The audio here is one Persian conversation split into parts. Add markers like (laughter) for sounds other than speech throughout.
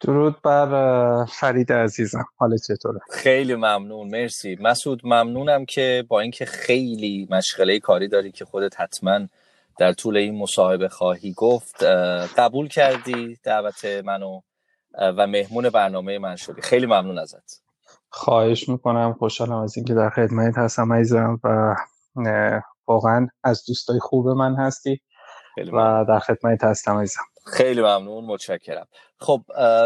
درود بر فرید عزیزم. حال چطوره؟ خیلی ممنون مرسی. مسعود ممنونم که با اینکه خیلی مشغله کاری داری که خودت حتما در طول این مصاحبه خواهی گفت قبول کردی دعوت منو و مهمون برنامه من شدی. خیلی ممنون ازت. خواهش می‌کنم. خوشحالم از اینکه در خدمت هستم عزیزم و واقعا از دوستای خوب من هستی و در خدمت هستم عزیزم. خیلی ممنون متشکرم. خب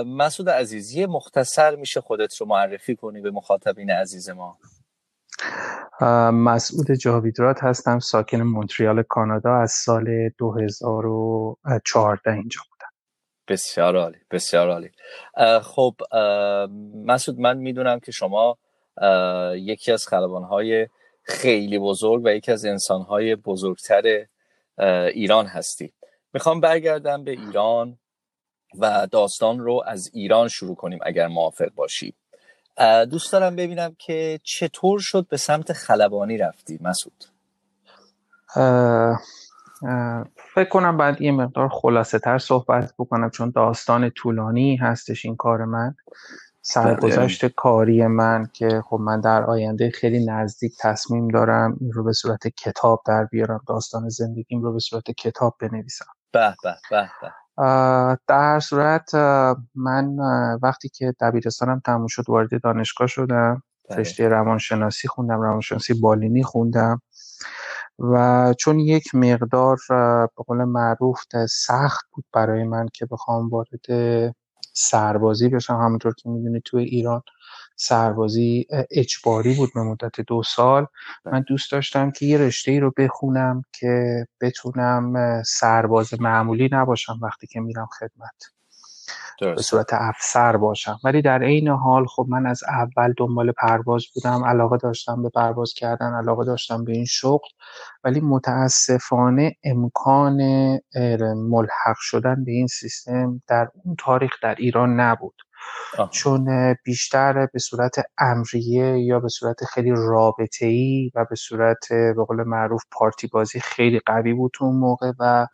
مسعود عزیز یه مختصر میشه خودت رو معرفی کنی به مخاطبین عزیز ما؟ مسعود جاویدرات هستم ساکن مونتریال کانادا از سال 2014 اینجا بودم. بسیار عالی بسیار عالی. خب مسعود من می‌دونم که شما یکی از خلبانهای خیلی بزرگ و یکی از انسانهای بزرگتر ایران هستی. می‌خوام برگردم به ایران و داستان رو از ایران شروع کنیم اگر موافق باشی. دوست دارم ببینم که چطور شد به سمت خلبانی رفتی؟ مسعود. فکر کنم بعد یه مقدار خلاصه تر صحبت بکنم چون داستان طولانی هستش این کار من. سرگذشت بله. کاری من که خب من در آینده خیلی نزدیک تصمیم دارم این رو به صورت کتاب در بیارم داستان زندگیم رو به صورت کتاب بنویسم. به به به در صورت من وقتی که دبیرستانم تموم شد وارد دانشگاه شدم بله. رشته روانشناسی خوندم روانشناسی بالینی خوندم و چون یک مقدار به قول معروف سخت بود برای من که بخوام وارد سربازی بشم همونطور که می‌دونی توی ایران سربازی اجباری بود به مدت دو سال. من دوست داشتم که یه رشته ای رو بخونم که بتونم سرباز معمولی نباشم وقتی که میرم خدمت. به صورت افسر باشم. ولی در عین حال خب من از اول دنبال پرواز بودم علاقه داشتم به پرواز کردن علاقه داشتم به این شغل. ولی متاسفانه امکان ملحق شدن به این سیستم در اون تاریخ در ایران نبود. چون بیشتر به صورت امریه یا به صورت خیلی رابطه ای و به صورت به قول معروف پارتی بازی خیلی قوی بود اون موقع و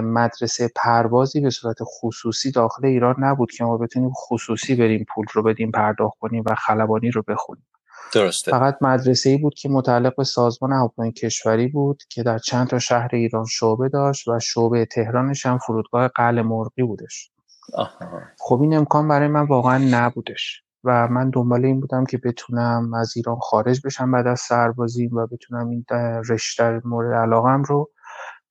مدرسه پروازی به صورت خصوصی داخل ایران نبود که ما بتونیم خصوصی بریم پول رو بدیم پرداخت کنیم و خلبانی رو بخونیم. درسته. فقط مدرسه ای بود که متعلق به سازمان هواپیمایی کشوری بود که در چند تا شهر ایران شعبه داشت و شعبه تهرانش هم فرودگاه قل مرغی بودش. خب این امکان برای من واقعا نبودش و من دنبال این بودم که بتونم از ایران خارج بشم بعد از سربازیم و بتونم این رشته مورد علاقم رو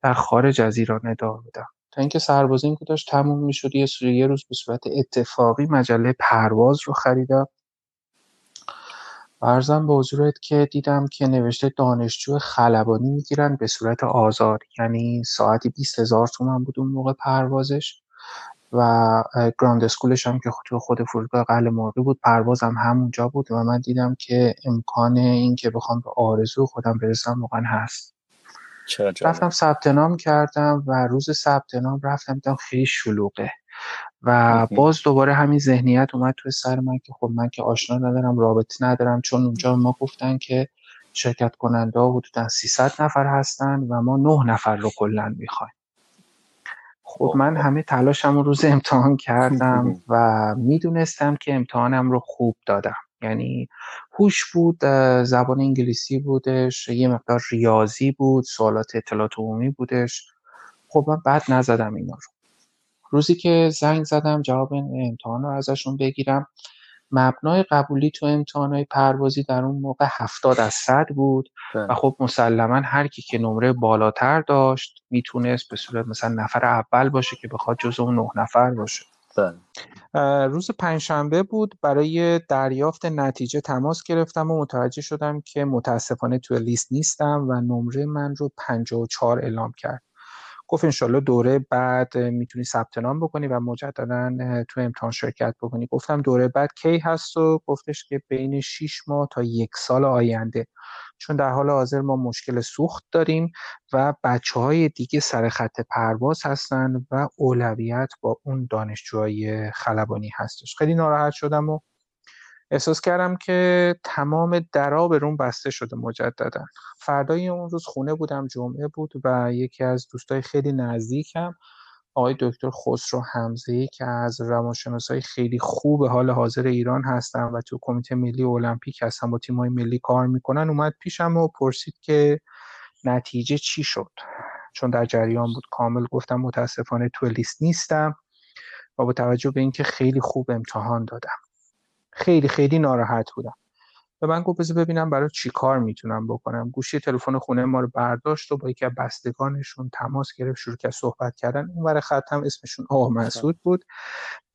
در خارج از ایران ادامه بدم. تا اینکه سربازیم که داشت تموم می‌شد یه یه روز به صورت اتفاقی مجله پرواز رو خریدم. ارزم به حضورت که دیدم که نوشته دانشجو خلبانی می‌گیرن به صورت آزار. یعنی ساعتی 20 هزار تومن بود اون موقع پروازش. و گراند اسکولش هم که تو خود فرودگاه قل مرغی بود پروازم همونجا بود و من دیدم که امکان این که بخوام به آرزو خودم برسم واقعا هست. رفتم ثبت نام کردم و روز ثبت نام رفتم دیدم خیلی شلوغه و باز دوباره همین ذهنیت اومد توی سر من که خب من که آشنا ندارم رابطه ندارم چون اونجا ما گفتن که شرکت کننده ها حدودا 300 نفر هستن و ما 9 نفر رو کلا می‌خوایم. خب من همه تلاشم رو روز امتحان کردم (laughs) و می‌دونستم که امتحانم رو خوب دادم. یعنی هوش بود زبان انگلیسی بودش یه مقدار ریاضی بود سوالات اطلاعات عمومی بودش. خب من بعد نزدم اینا رو. روزی که زنگ زدم جواب امتحان رو ازشون بگیرم. مبنای قبولی تو امتحانهای پروازی در اون موقع هفتاد از صد بود و بله. خب مسلما هر کی که نمره بالاتر داشت می‌تونست به صورت مثلا نفر اول باشه که بخواد جز اون نه نفر باشه بله. روز پنجشنبه بود برای دریافت نتیجه تماس گرفتم و متوجه شدم که متاسفانه توی لیست نیستم و نمره من رو 54 اعلام کرد گفت انشالله دوره بعد می‌تونی ثبت نام بکنی و مجددا تو امتحان شرکت بکنی. گفتم دوره بعد کی هست و گفتش که بین 6 ماه تا یک سال آینده. چون در حال حاضر ما مشکل سوخت داریم و بچه های دیگه سر خط پرواز هستن و اولویت با اون دانشجوهای خلبانی هستش. خیلی ناراحت شدم و احساس کردم که تمام درا به روم بسته شده مجددا. فردای اون روز خونه بودم جمعه بود و یکی از دوستای خیلی نزدیکم آقای دکتر خسرو حمزه که از روانشناسای خیلی خوب حال حاضر ایران هستن و تو کمیته ملی المپیک هستن با تیمای ملی کار می‌کنن اومد پیشم و پرسید که نتیجه چی شد. چون در جریان بود کامل گفتم متاسفانه تو لیست نیستم و با توجه به اینکه خیلی خوب امتحان دادم. خیلی خیلی ناراحت بودم. به من گفت بذار ببینم برای چی کار می‌تونم بکنم. گوشی تلفن خونه ما رو برداشت و با یکی از بستگانشون تماس گرفت شروع کرد صحبت کردن. اون ور خط هم اسمشون آقا مسعود بود.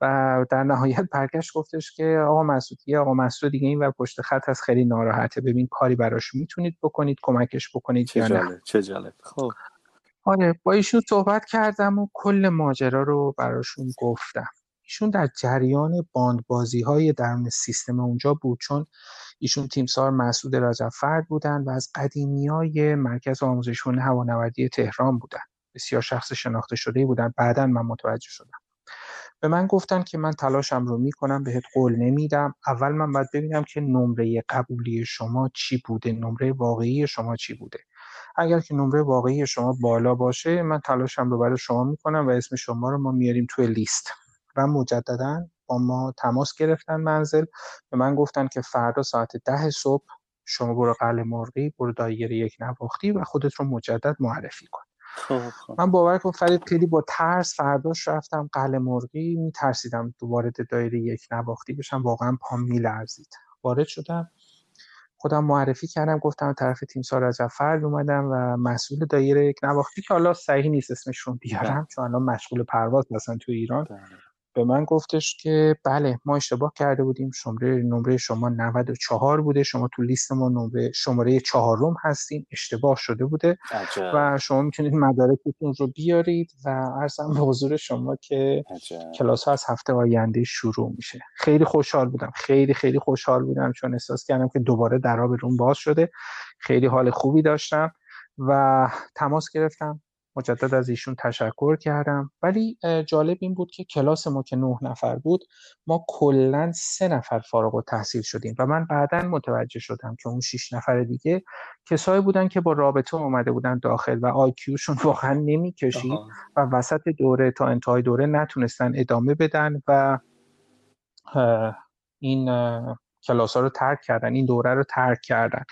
و در نهایت برگشت گفتش که آقا مسعود یه آقا مسعود دیگه این ور پشت خط از خیلی ناراحته. ببین کاری براش می‌تونید بکنید کمکش بکنید چه جالب چه جالب. خب. آره با ایشون صحبت کردم و کل ماجرا رو براشون گفتم. ایشون در جریان باندبازی های درون سیستم اونجا بود چون ایشون تیمسار مسعود رجفرد بودن و از قدیمی های مرکز آموزش فنون هوانوردی تهران بودن. بسیار شخص شناخته شده بودن. بعدا من متوجه شدم. به من گفتن که من تلاشم رو می‌کنم بهت قول نمیدم. اول من باید ببینم که نمره قبولی شما چی بوده نمره واقعی شما چی بوده. اگر که نمره واقعی شما بالا باشه من تلاشم رو برای شما می‌کنم و اسم شما رو ما میاریم توی لیست. و مجددا با ما تماس گرفتن منزل به من گفتن که فردا ساعت ده صبح شما برو قل مرغی برو دایره یک نواختی و خودت رو مجدد معرفی کن خب، خب. من باور کن فرید خیلی با ترس فرداش رفتم قل مرغی میترسیدم دوباره دایره یک نواختی بشم واقعا پام میلرزید وارد شدم خودم معرفی کردم گفتم طرف تیم از فرد اومدم و مسئول دایره یک نواختی که حالا صحیح نیست اسمشون بیارم بله. چون الان مشغول پرواز هستن تو ایران بله. به من گفتش که بله ما اشتباه کرده بودیم. شماره نمره شما 94 بوده. شما تو لیست ما نمره شماره چهارم هستین. اشتباه شده بوده عجب. و شما می‌تونید مدارکتون رو بیارید و ارزم به حضور شما که کلاس ها از هفته آینده شروع میشه. خیلی خوشحال بودم. خیلی خیلی خوشحال بودم چون احساس کردم که دوباره درا به روم باز شده. خیلی حال خوبی داشتم و تماس گرفتم. مجدد از ایشون تشکر کردم. ولی جالب این بود که کلاس ما که نه نفر بود ما کلا سه نفر فارغ و تحصیل شدیم و من بعدا متوجه شدم که اون شش نفر دیگه کسایی بودن که با رابطه اومده بودن داخل و آیکیوشون واقعا نمی‌کشید و وسط دوره تا انتهای دوره نتونستن ادامه بدن و این کلاس ها رو ترک کردن این دوره رو ترک کردن.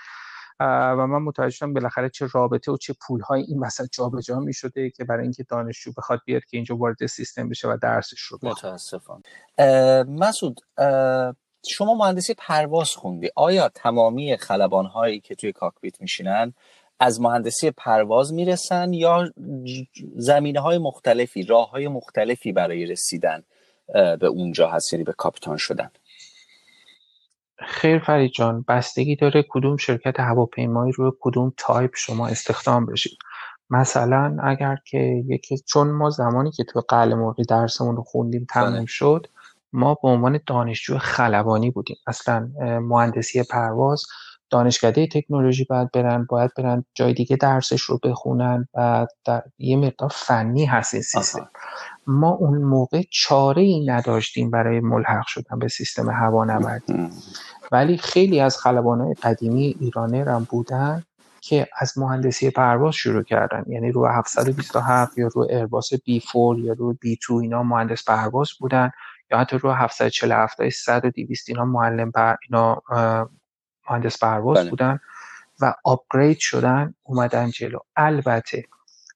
و من متوجه شدم بالاخره چه رابطه و چه پولهای این وسط جابجا می شده که برای اینکه دانشجو بخواد بیاد که اینجا وارد سیستم بشه و درسش رو متاسفانه مسعود شما مهندسی پرواز خوندی. آیا تمامی خلبان هایی که توی کاکپیت میشینن از مهندسی پرواز می‌رسن یا زمینه های مختلفی راه های مختلفی برای رسیدن به اونجا هست؟ یعنی به کاپیتان شدن. خیر فرید جان بستگی داره کدوم شرکت هواپیمایی روی کدوم تایپ شما استخدام بشید مثلا اگر که یکی چون ما زمانی که تو قل مرغی درسمون رو خوندیم تموم بله. شد ما به عنوان دانشجو خلبانی بودیم اصلا مهندسی پرواز دانشکده تکنولوژی باید برن باید برن جای دیگه درسش رو بخونن و در یه مقدار فنی هست این سیستم. ما اون موقع چاره ای نداشتیم برای ملحق شدن به سیستم هوانوردی ولی خیلی از های قدیمی ایرانه هم بودن که از مهندسی پرواز شروع کردن. یعنی رو 727 یا رو ارباس B4 یا رو B2 اینا مهندس پرواز بودن یا حتی رو 747 100 و 200 اینا معلم پر اینا مهندس پرواز بله. بودن و آپگرید شدن اومدن جلو. البته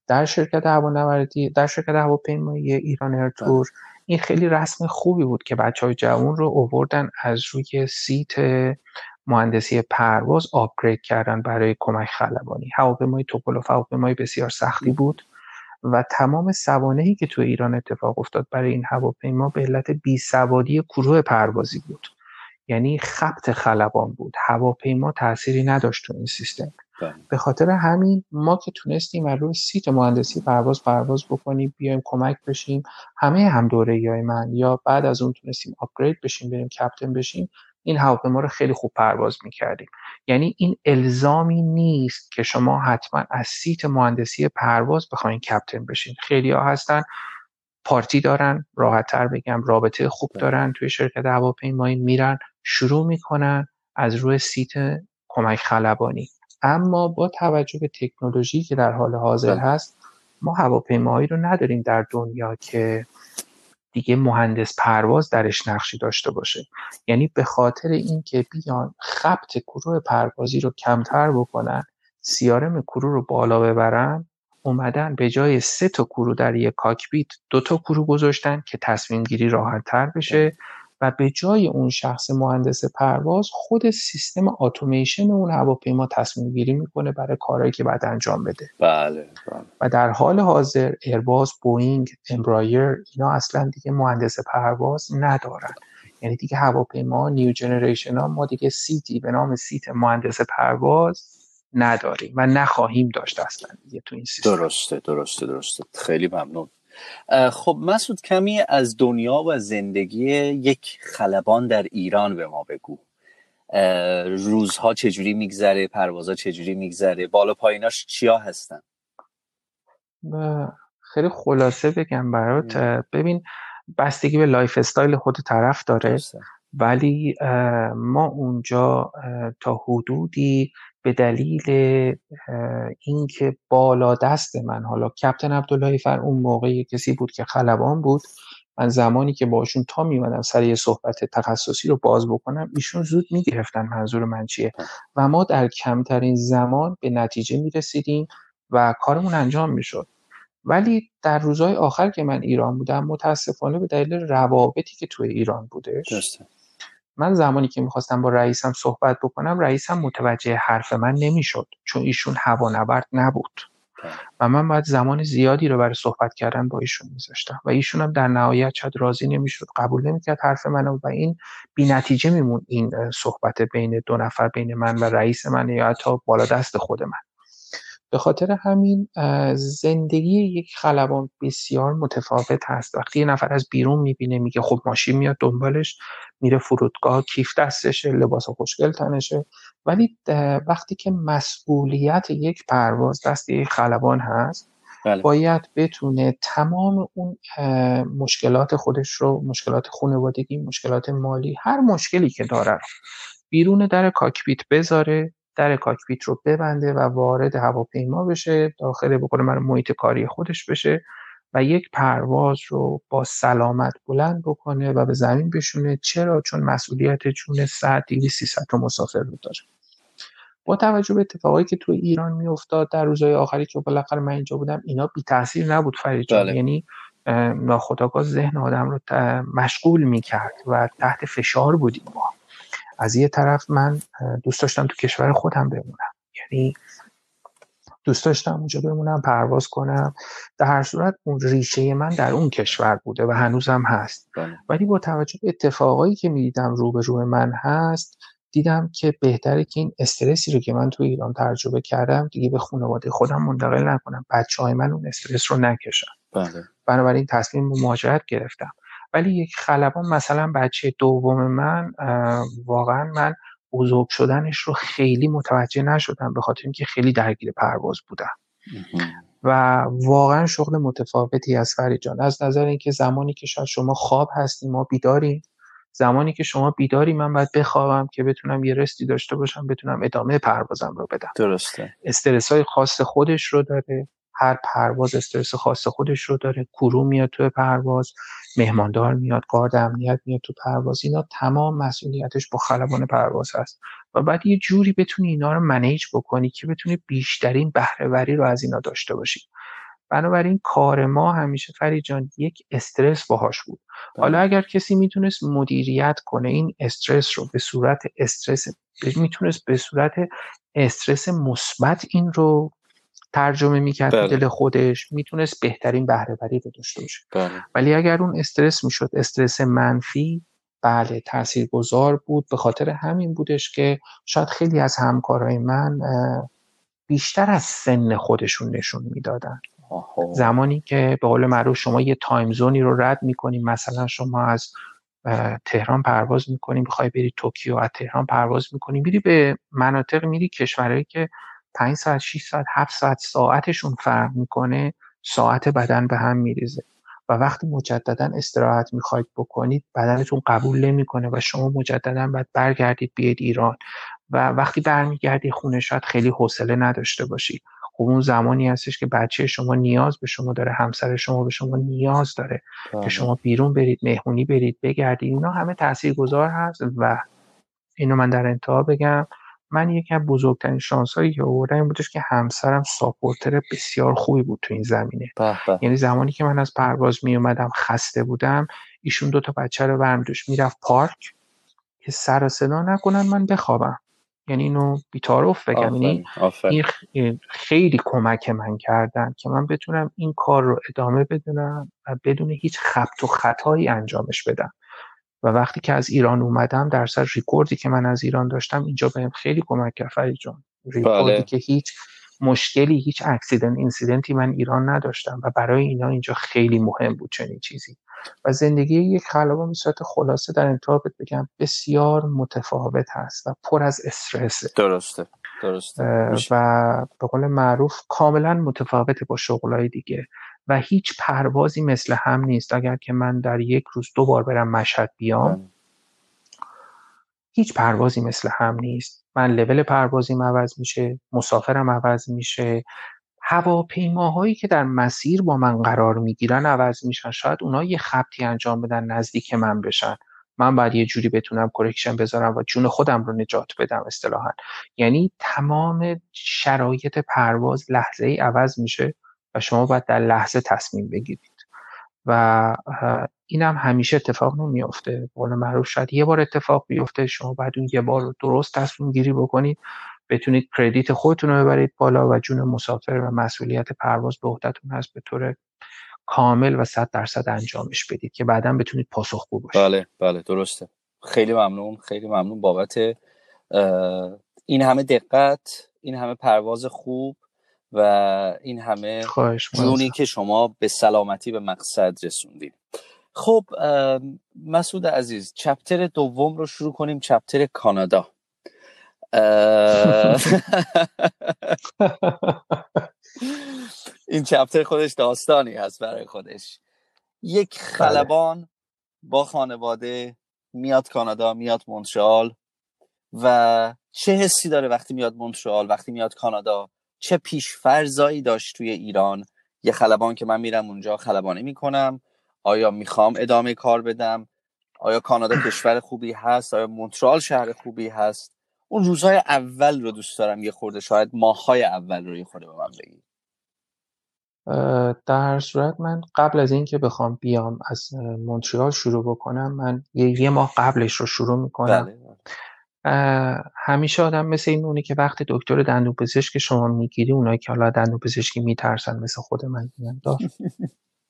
در شرکت هوانوردی در شرکت هواپیمایی ایران ارتور این خیلی رسم خوبی بود که بچه های جوان رو اووردن از روی سیت مهندسی پرواز آپگرید کردن برای کمک خلبانی. هواپیمای توپولوف هواپیمای بسیار سختی بود و تمام سوانحی که تو ایران اتفاق افتاد برای این هواپیما به علت بیسوادی کروی پروازی بود. یعنی خبط خلبان بود. هواپیما تأثیری نداشت تو این سیستم. بله. به خاطر همین ما که تونستیم از روی seat مهندسی پرواز پرواز بکنیم بیایم کمک بشیم همه هم دوره های من یا بعد از اون تونستیم upgrade بشیم بریم captain بشیم این هواپیما رو خیلی خوب پرواز می‌کردیم. یعنی این الزامی نیست که شما حتما از seat مهندسی پرواز بخواین captain بشین. خیلی ها هستن پارتی دارن راحتتر بگم رابطه خوب بله. دارن توی شرکت هواپیمایی میرن شروع می‌کنن از روی سیت کمک خلبانی اما با توجه به تکنولوژی که در حال حاضر بله. هست ما هواپیماهایی رو نداریم در دنیا که دیگه مهندس پرواز درش نقشی داشته باشه یعنی به خاطر اینکه بیان خبت کروه پروازی رو کمتر بکنن سیارم کرو رو بالا ببرن اومدن به جای سه تا crew در یک cockpit دو تا crew گذاشتن که تصمیم گیری راحت تر بشه و به جای اون شخص مهندس پرواز خود سیستم اتوماسیون اون هواپیما تصمیم گیری می‌کنه برای کارهایی که باید انجام بده بله, بله. و در حال حاضر ایرباس بوینگ امبرایر اینا اصلا دیگه مهندس پرواز ندارن یعنی دیگه هواپیما new generation ها ما دیگه seat ی به نام seat مهندس پرواز نداریم و نخواهیم داشت اصلا دیگه تو این سیستم. درسته درسته درسته. خیلی ممنون. خب مسعود کمی از دنیا و زندگی یک خلبان در ایران به ما بگو. روزها چجوری میگذره پروازها چجوری میگذره؟ بالا پاییناش چیا هستن؟ خیلی خلاصه بگم برات. ببین بستگی به lifestyle خود طرف داره. ولی ما اونجا تا حدودی به دلیل اینکه بالا دست من حالا کپتن عبداللهی فر اون موقع کسی بود که خلبان بود من زمانی که باشون تا میمدم سر یه صحبت تخصصی رو باز بکنم ایشون زود می‌گرفتن منظور من چیه. و ما در کمترین زمان به نتیجه می‌رسیدیم و کارمون انجام می‌شد. ولی در روزهای آخر که من ایران بودم متاسفانه به دلیل روابطی که توی ایران بودش من زمانی که می‌خواستم با رئیسم صحبت بکنم رئیسم متوجه حرف من نمی‌شد چون ایشون هوانورد نبود. بله. و من باید زمان زیادی رو برای صحبت کردن با ایشون میذاشتم. و ایشون هم در نهایت شاید راضی نمی‌شد قبول نمی‌کرد حرف منو و این بی نتیجه میمون این صحبت بین دو نفر بین من و رئیس من یا حتی بالا دست خود من. به خاطر همین زندگی یک خلبان بسیار متفاوت هست. وقتی یه نفر از بیرون می‌بینه میگه خب ماشین میاد دنبالش میره فرودگاه کیف دستشه لباس خوشگل تنشه. ولی وقتی که مسئولیت یک پرواز دست یک خلبان هست بله. باید بتونه تمام اون مشکلات خودش رو مشکلات خانوادگی مشکلات مالی هر مشکلی که داره بیرون در کاکپیت بذاره. در کاکپیت رو ببنده و وارد هواپیما بشه داخل بکنه من محیط کاری خودش بشه و یک پرواز رو با سلامت بلند بکنه و به زمین بشونه. چرا؟ چون مسئولیت جون 100 200 300 تا مسافر رو داره. با توجه به اتفاقایی که تو ایران میافتاد در روزهای آخری که بالاخره من اینجا بودم اینا بی تاثیر نبود فرید بله. یعنی ناخداگاه ذهن آدم رو مشغول می‌کرد و تحت فشار بودیم ما. از یه طرف من دوست داشتم تو کشور خودم بمونم. یعنی دوست داشتم اونجا بمونم پرواز کنم. در هر صورت اون ریشه من در اون کشور بوده و هنوزم هست. بله. ولی با توجه به اتفاقایی که می‌دیدم رو به روی من هست دیدم که بهتره که این استرسی رو که من تو ایران تجربه کردم دیگه به خانواده خودم منتقل نکنم. بچه های من اون استرس رو نکشم بله. بنابراین تصمیم مهاجرت گرفتم. ولی یک خلبان مثلا بچه دوم من واقعا من بزرگ شدنش رو خیلی متوجه نشدم به خاطر اینکه خیلی درگیر پرواز بودم. و واقعا شغل متفاوتی از فرید جان. از نظر اینکه زمانی که شاید شما خواب هستیم ما بیداریم. زمانی که شما بیداری من باید بخوابم که بتونم یه رستی داشته باشم بتونم ادامه پروازم رو بدم. درسته. استرس های خاص خودش رو داره. هر پرواز استرس خاص خودش رو داره. کرو میاد تو پرواز مهماندار میاد گارد امنیت میاد تو پرواز. اینا تمام مسئولیتش با خلبان پرواز هست. و بعد یه جوری بتونی اینا رو منیج بکنی که بتونی بیشترین بهرهوری رو از اینا داشته باشی. بنابراین کار ما همیشه فرید جان یک استرس باهاش بود. حالا بله. اگر کسی می‌تونست مدیریت کنه این استرس رو به صورت استرس می‌تونست به صورت استرس مثبت این رو ترجمه می‌کرد بله. دل خودش می‌تونست بهترین بهره وری رو داشته باشه بله. ولی اگر اون استرس می‌شد استرس منفی بله تاثیرگذار بود به خاطر همین بودش که شاید خیلی از همکارای من بیشتر از سن خودشون نشون می‌دادن زمانی که به قول معروف شما یه time zone ی رو رد می‌کنیم مثلا شما از تهران پرواز می‌کنیم بخوای بری توکیو از تهران پرواز می‌کنیم میری به مناطق میری کشورهایی که 5 ساعت 6 ساعت 7 ساعت ساعتشون فرق می‌کنه ساعت بدن به هم میریزه. و وقتی مجددا استراحت می‌خواید بکنید بدنتون قبول نمی‌کنه و شما مجددا باید برگردید بیاید ایران. و وقتی برمیگردی خونه شاید خیلی حوصله نداشته باشی. خب اون زمانی هستش که بچه شما نیاز به شما داره همسر شما به شما نیاز داره که بله. شما بیرون برید مهمونی برید بگردید. اینا همه تاثیرگذار هست و اینو من در انتها بگم. من یکی از بزرگترین هایی که آوردم این بودش که همسرم ساپورتر بسیار خوبی بود تو این زمینه. یعنی زمانی که من از پرواز می اومدم خسته بودم ایشون دو تا بچه رو برمی دوش می‌رفت پارک که سر و صدا نکنن من بخوابم. یعنی اینو بیتاروف بگم یعنی این خیلی کمک من کردن که من بتونم این کار رو ادامه بدونم و بدون هیچ خبت و خطایی انجامش بدم. و وقتی که از ایران اومدم در سر ریکوردی که من از ایران داشتم اینجا بهم خیلی کمک کرد فرید جان ریکوردی بله. که هیچ مشکلی هیچ اکسیدنت اینسیدنتی من ایران نداشتم و برای اینا اینجا خیلی مهم بود چنین چیزی. و زندگی یک خلبان به صورت خلاصه در انتها بگم بسیار متفاوت هست و پر از استرس. درسته درسته. و به قول معروف کاملا متفاوته با شغلای دیگه. و هیچ پروازی مثل هم نیست. اگر که من در یک روز دو بار برم مشهد بیام بله. هیچ پروازی مثل هم نیست. من لول پروازیم عوض میشه مسافرم عوض میشه. هواپیماهایی که در مسیر با من قرار می‌گیرن عوض میشن. شاید اونا یه خبطی انجام بدن نزدیک من بشن. من باید یه جوری بتونم correction بذارم و جون خودم رو نجات بدم اصطلاحا. یعنی تمام شرایط پرواز لحظه ای عوض میشه. شما باید در لحظه تصمیم بگیرید. و این هم همیشه اتفاق نمیافته. قول معروف شاید یه بار اتفاق بیفته شما باید اون یه بار درست تصمیم گیری بکنید. بتونید کردیت خودتون رو ببرید بالا و جون مسافر و مسئولیت پرواز به عهدهتون هست به طور کامل و صد درصد انجامش بدید که بعدا بتونید پاسخگو باشید. بله بله درسته. خیلی ممنون خیلی ممنون بابت این همه دقت این همه پرواز خوب. و این همه جونی که شما به سلامتی به مقصد رسوندید خب مسعود عزیز چپتر دوم رو شروع کنیم چپتر کانادا. (laughs) این چپتر خودش داستانی هست برای خودش. یک بله. خلبان با خانواده میاد کانادا میاد مونترال و چه حسی داره وقتی میاد مونترال وقتی میاد کانادا؟ چه پیشفرزایی داشت توی ایران؟ یه خلبان که من میرم اونجا خلبانی می‌کنم. آیا می‌خوام ادامه کار بدم؟ آیا کانادا (clears throat) کشور خوبی هست؟ آیا مونترال شهر خوبی هست؟ اون روزهای اول رو دوست دارم یه خورده شاید ماهای اول رو یه خورده به من بگید در صورت من قبل از اینکه بخوام بیام از مونترال شروع بکنم من یه, ماه قبلش رو شروع می‌کنم. بله. همیشه آدم مثل این اونه که وقتی دکتر دندون پزشک شما می‌گیری اونایی که حالا دندون پزشکی میترسن مثل خود من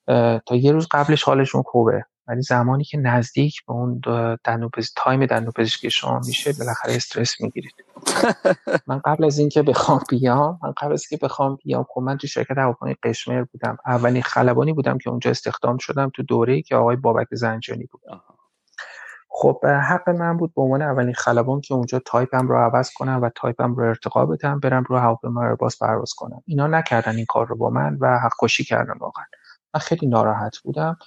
(laughs) تا یه روز قبلش حالشون خوبه ولی زمانی که نزدیک به اون دندون تایم دندون پزشکی شما میشه بالاخره استرس می‌گیرید. (laughs) من قبل از اینکه بخوام بیام من قبل از اینکه بخوام بیام خب من تو شرکت هواپیمای قشمر بودم. اولین خلبانی بودم که اونجا استخدام شدم تو دوره‌ای که آقای بابک زنجانی بود. خب حق من بود به عنوان اولین خلبان که اونجا تایپم رو عوض کنم و تایپم رو ارتقا بدم برم رو هواپیما باز پرواز کنم. اینا نکردن این کار رو با من و حق کشی کردن واقعا. من خیلی ناراحت بودم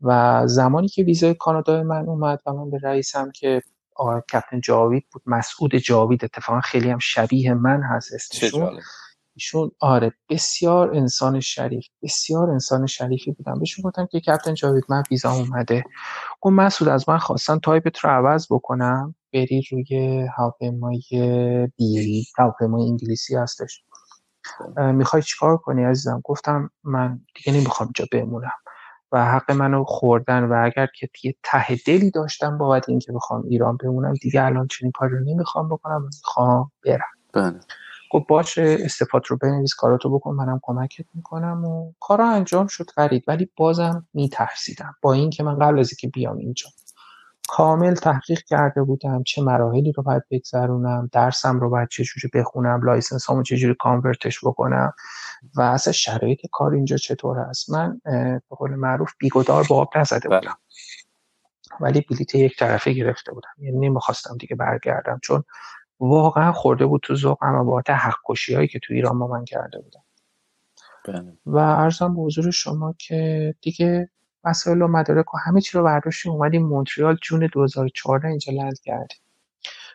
و زمانی که ویزای کانادا من اومد و من به رئیسم که آقای کپتن جاوید بود مسعود جاوید اتفاقا خیلی هم شبیه من هست اسمشون. ایشون آره بسیار انسان شریف بسیار انسان شریفی بودم بهشون گفتم که کپتن جاوید من ویزا اومده. گفت مسعود از من خواستن تایپت رو عوض بکنم بری روی هواپیمای بی هواپیمای انگلیسی هستش. می‌خوای چیکار کنی عزیزم؟ گفتم من دیگه نمی‌خوام جا بمونم. و حق منو خوردن و اگر که دیگه ته دلی داشتم بابت اینکه بخوام ایران بمونم. دیگه الان چنین کاری رو نمی‌خوام بکنم می‌خوام برم. بله. گفت باشه استفاد رو بنویس کاراتو بکن منم کمکت می‌کنم و کارا انجام شد خرید. ولی بازم میترسیدم. با اینکه من قبل از اینکه بیام اینجا کامل تحقیق کرده بودم چه مراحلی رو باید بگذرونم درسم رو باید چجوری بخونم license هامو چجوری convert ش بکنم و اصلا شرایط کار اینجا چطور هست. من به قول معروف بی‌گدار به آب نزده بله. بودم. ولی بلیت یک طرفه گرفته بودم. یعنی نمی‌خواستم دیگه برگردم. چون واقعا خورده بود تو ذوقم و بابت ناحقی هایی که تو ایران با من کرده بودن بله. و عرضم به حضور شما که دیگه مسائل و مدارک و همه چی رو برداشتیم اومدیم مونتریال جون 2014 اینجا لند کردیم.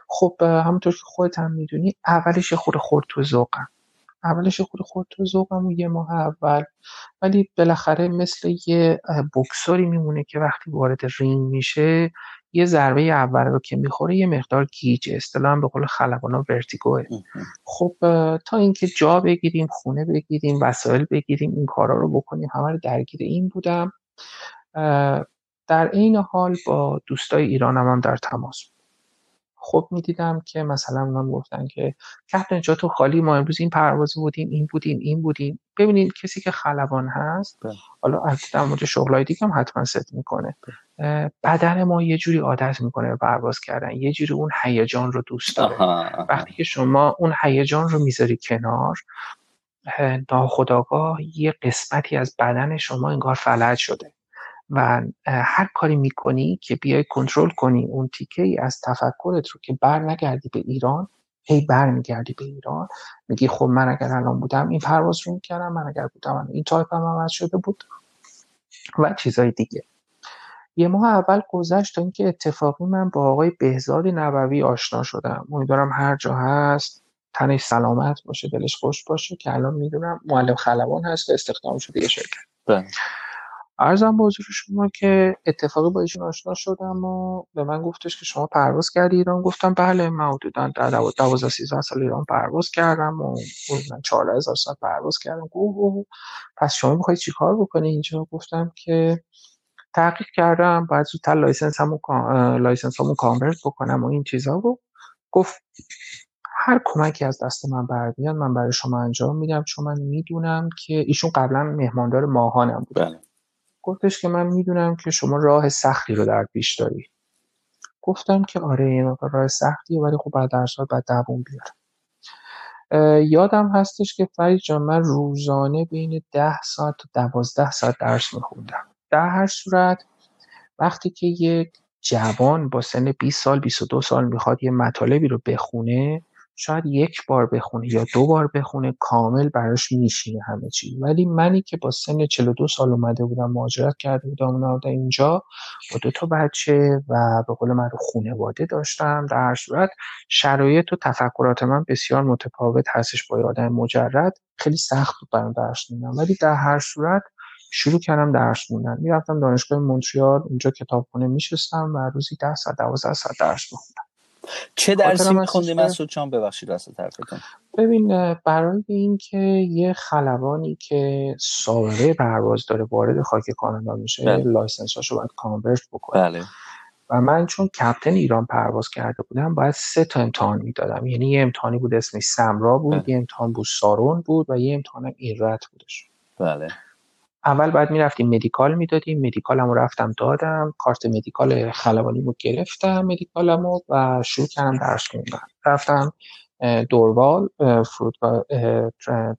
خب همونطور که خودت هم می‌دونی اولش خود خورد تو ذوقم. اولش خود خورد تو ذوقم و یه ماه اول. ولی بالاخره مثل یه بکسوری میمونه که وقتی وارد رینگ میشه یه ضربه اول رو که می‌خوره یه مقدار گیجه اصطلاحا به قول خلبانا ورتیگوه. خب تا اینکه جا بگیریم خونه بگیریم وسایل بگیریم این کارا رو بکنیم. همه رو درگیر این بودم. در عین حال با دوستای ایرانم هم در تماس خب می‌دیدم که مثلا اونا گفتن که کپتن جا تو خالی ما امروز این پرواز بودیم این بودیم این بودیم ببینید کسی که خلبان هست بله. حالا در مورد شغلای دیگه هم حتما ست می‌کنه. بدن ما یه جوری عادت می‌کنه به پرواز کردن یه جوری اون هیجان رو دوست داره. وقتی که شما اون هیجان رو می‌ذاری کنار ناخداگاه یه قسمتی از بدن شما انگار فلج شده. و هر کاری می‌کنی که بیای کنترل کنی اون تیکه ای از تفکرت رو که بر نگردی به ایران هی بر میگردی به ایران میگی خب من اگر الان بودم این پرواز رو می‌کردم من اگر بودم این تایپ هم عوض شده بود و چیزای دیگه. یه ماه اول گذشت تا اینکه اتفاقی من با آقای بهزاد نبوی آشنا شدم. امیدوارم هر جا هست تنش سلامت باشه دلش خوش باشه که الان می‌دونم معلم خلبان هست و استخدام شده یه شرکت. بله. عرضم به حضور شما که اتفاقی با ایشون آشنا شدم و به من گفتش که شما پرواز کردی ایران. گفتم بله من حدودا در 12 13 سال ایران پرواز کردم و من 14000 ساعت پرواز کردم. گفت پس شما می‌خوای چیکار بکنی اینجا؟ گفتم که تحقیق کردم باید زودتر license هامو license هامو convert بکنم و این چیزا رو. گفت هر کمکی از دست من برمیاد من برای شما انجام میدم. چون من می‌دونم که ایشون قبلا مهماندار ماهانم بود. بله. گفتش که من می‌دونم که شما راه سختی رو در پیش داری. گفتم که آره این راه سختیه ولی خب بعد درس بعد دووم بیارم. یادم هستش که فرید جان من روزانه بین ده ساعت تا دوازده ساعت درس میخوندم. در هر صورت وقتی که یک جوان با سن 20 سال 22 سال می‌خواد یه مطالبی رو بخونه شاید یک بار بخونه یا دو بار بخونه کامل براش میشینه همه چی ولی منی که با سن 42 سال اومده بودم مهاجرت کرده بودم اومده اینجا با دو تا بچه و به قول من خونواده داشتم. در هر صورت شرایط و تفکرات من بسیار متفاوت هستش با آدم مجرد. خیلی سخت بود برام درس خوندن. ولی در هر صورت شروع کردم درس خوندن. می‌رفتم دانشگاه مونتریال اونجا کتابخونه میشستم و روزی 10 ساعت 12 ساعت درس میخوندم. چه درسی میخوندی؟ مسعود جان ببخشید راست طرفتون ببین برای اینکه یه خلبانی که سابقه پرواز داره وارد خاک کانادا میشه بله. لایسنساشو باید کانورت بکنه. بله. و من چون captain ایران پرواز کرده بودم باید سه تا امتحان می‌دادم. یعنی یه امتحانی بود اسمش سمرا بود بله. یه امتحان بود SARON بود و یه امتحان INRAT بودش. بله. اول بعد می‌رفتیم medical می‌دادیم medical مو رفتم دادم کارت medical خلبانیمو گرفتم medical مو و شروع کردم درس خوندن. رفتم Dorval فرودگاه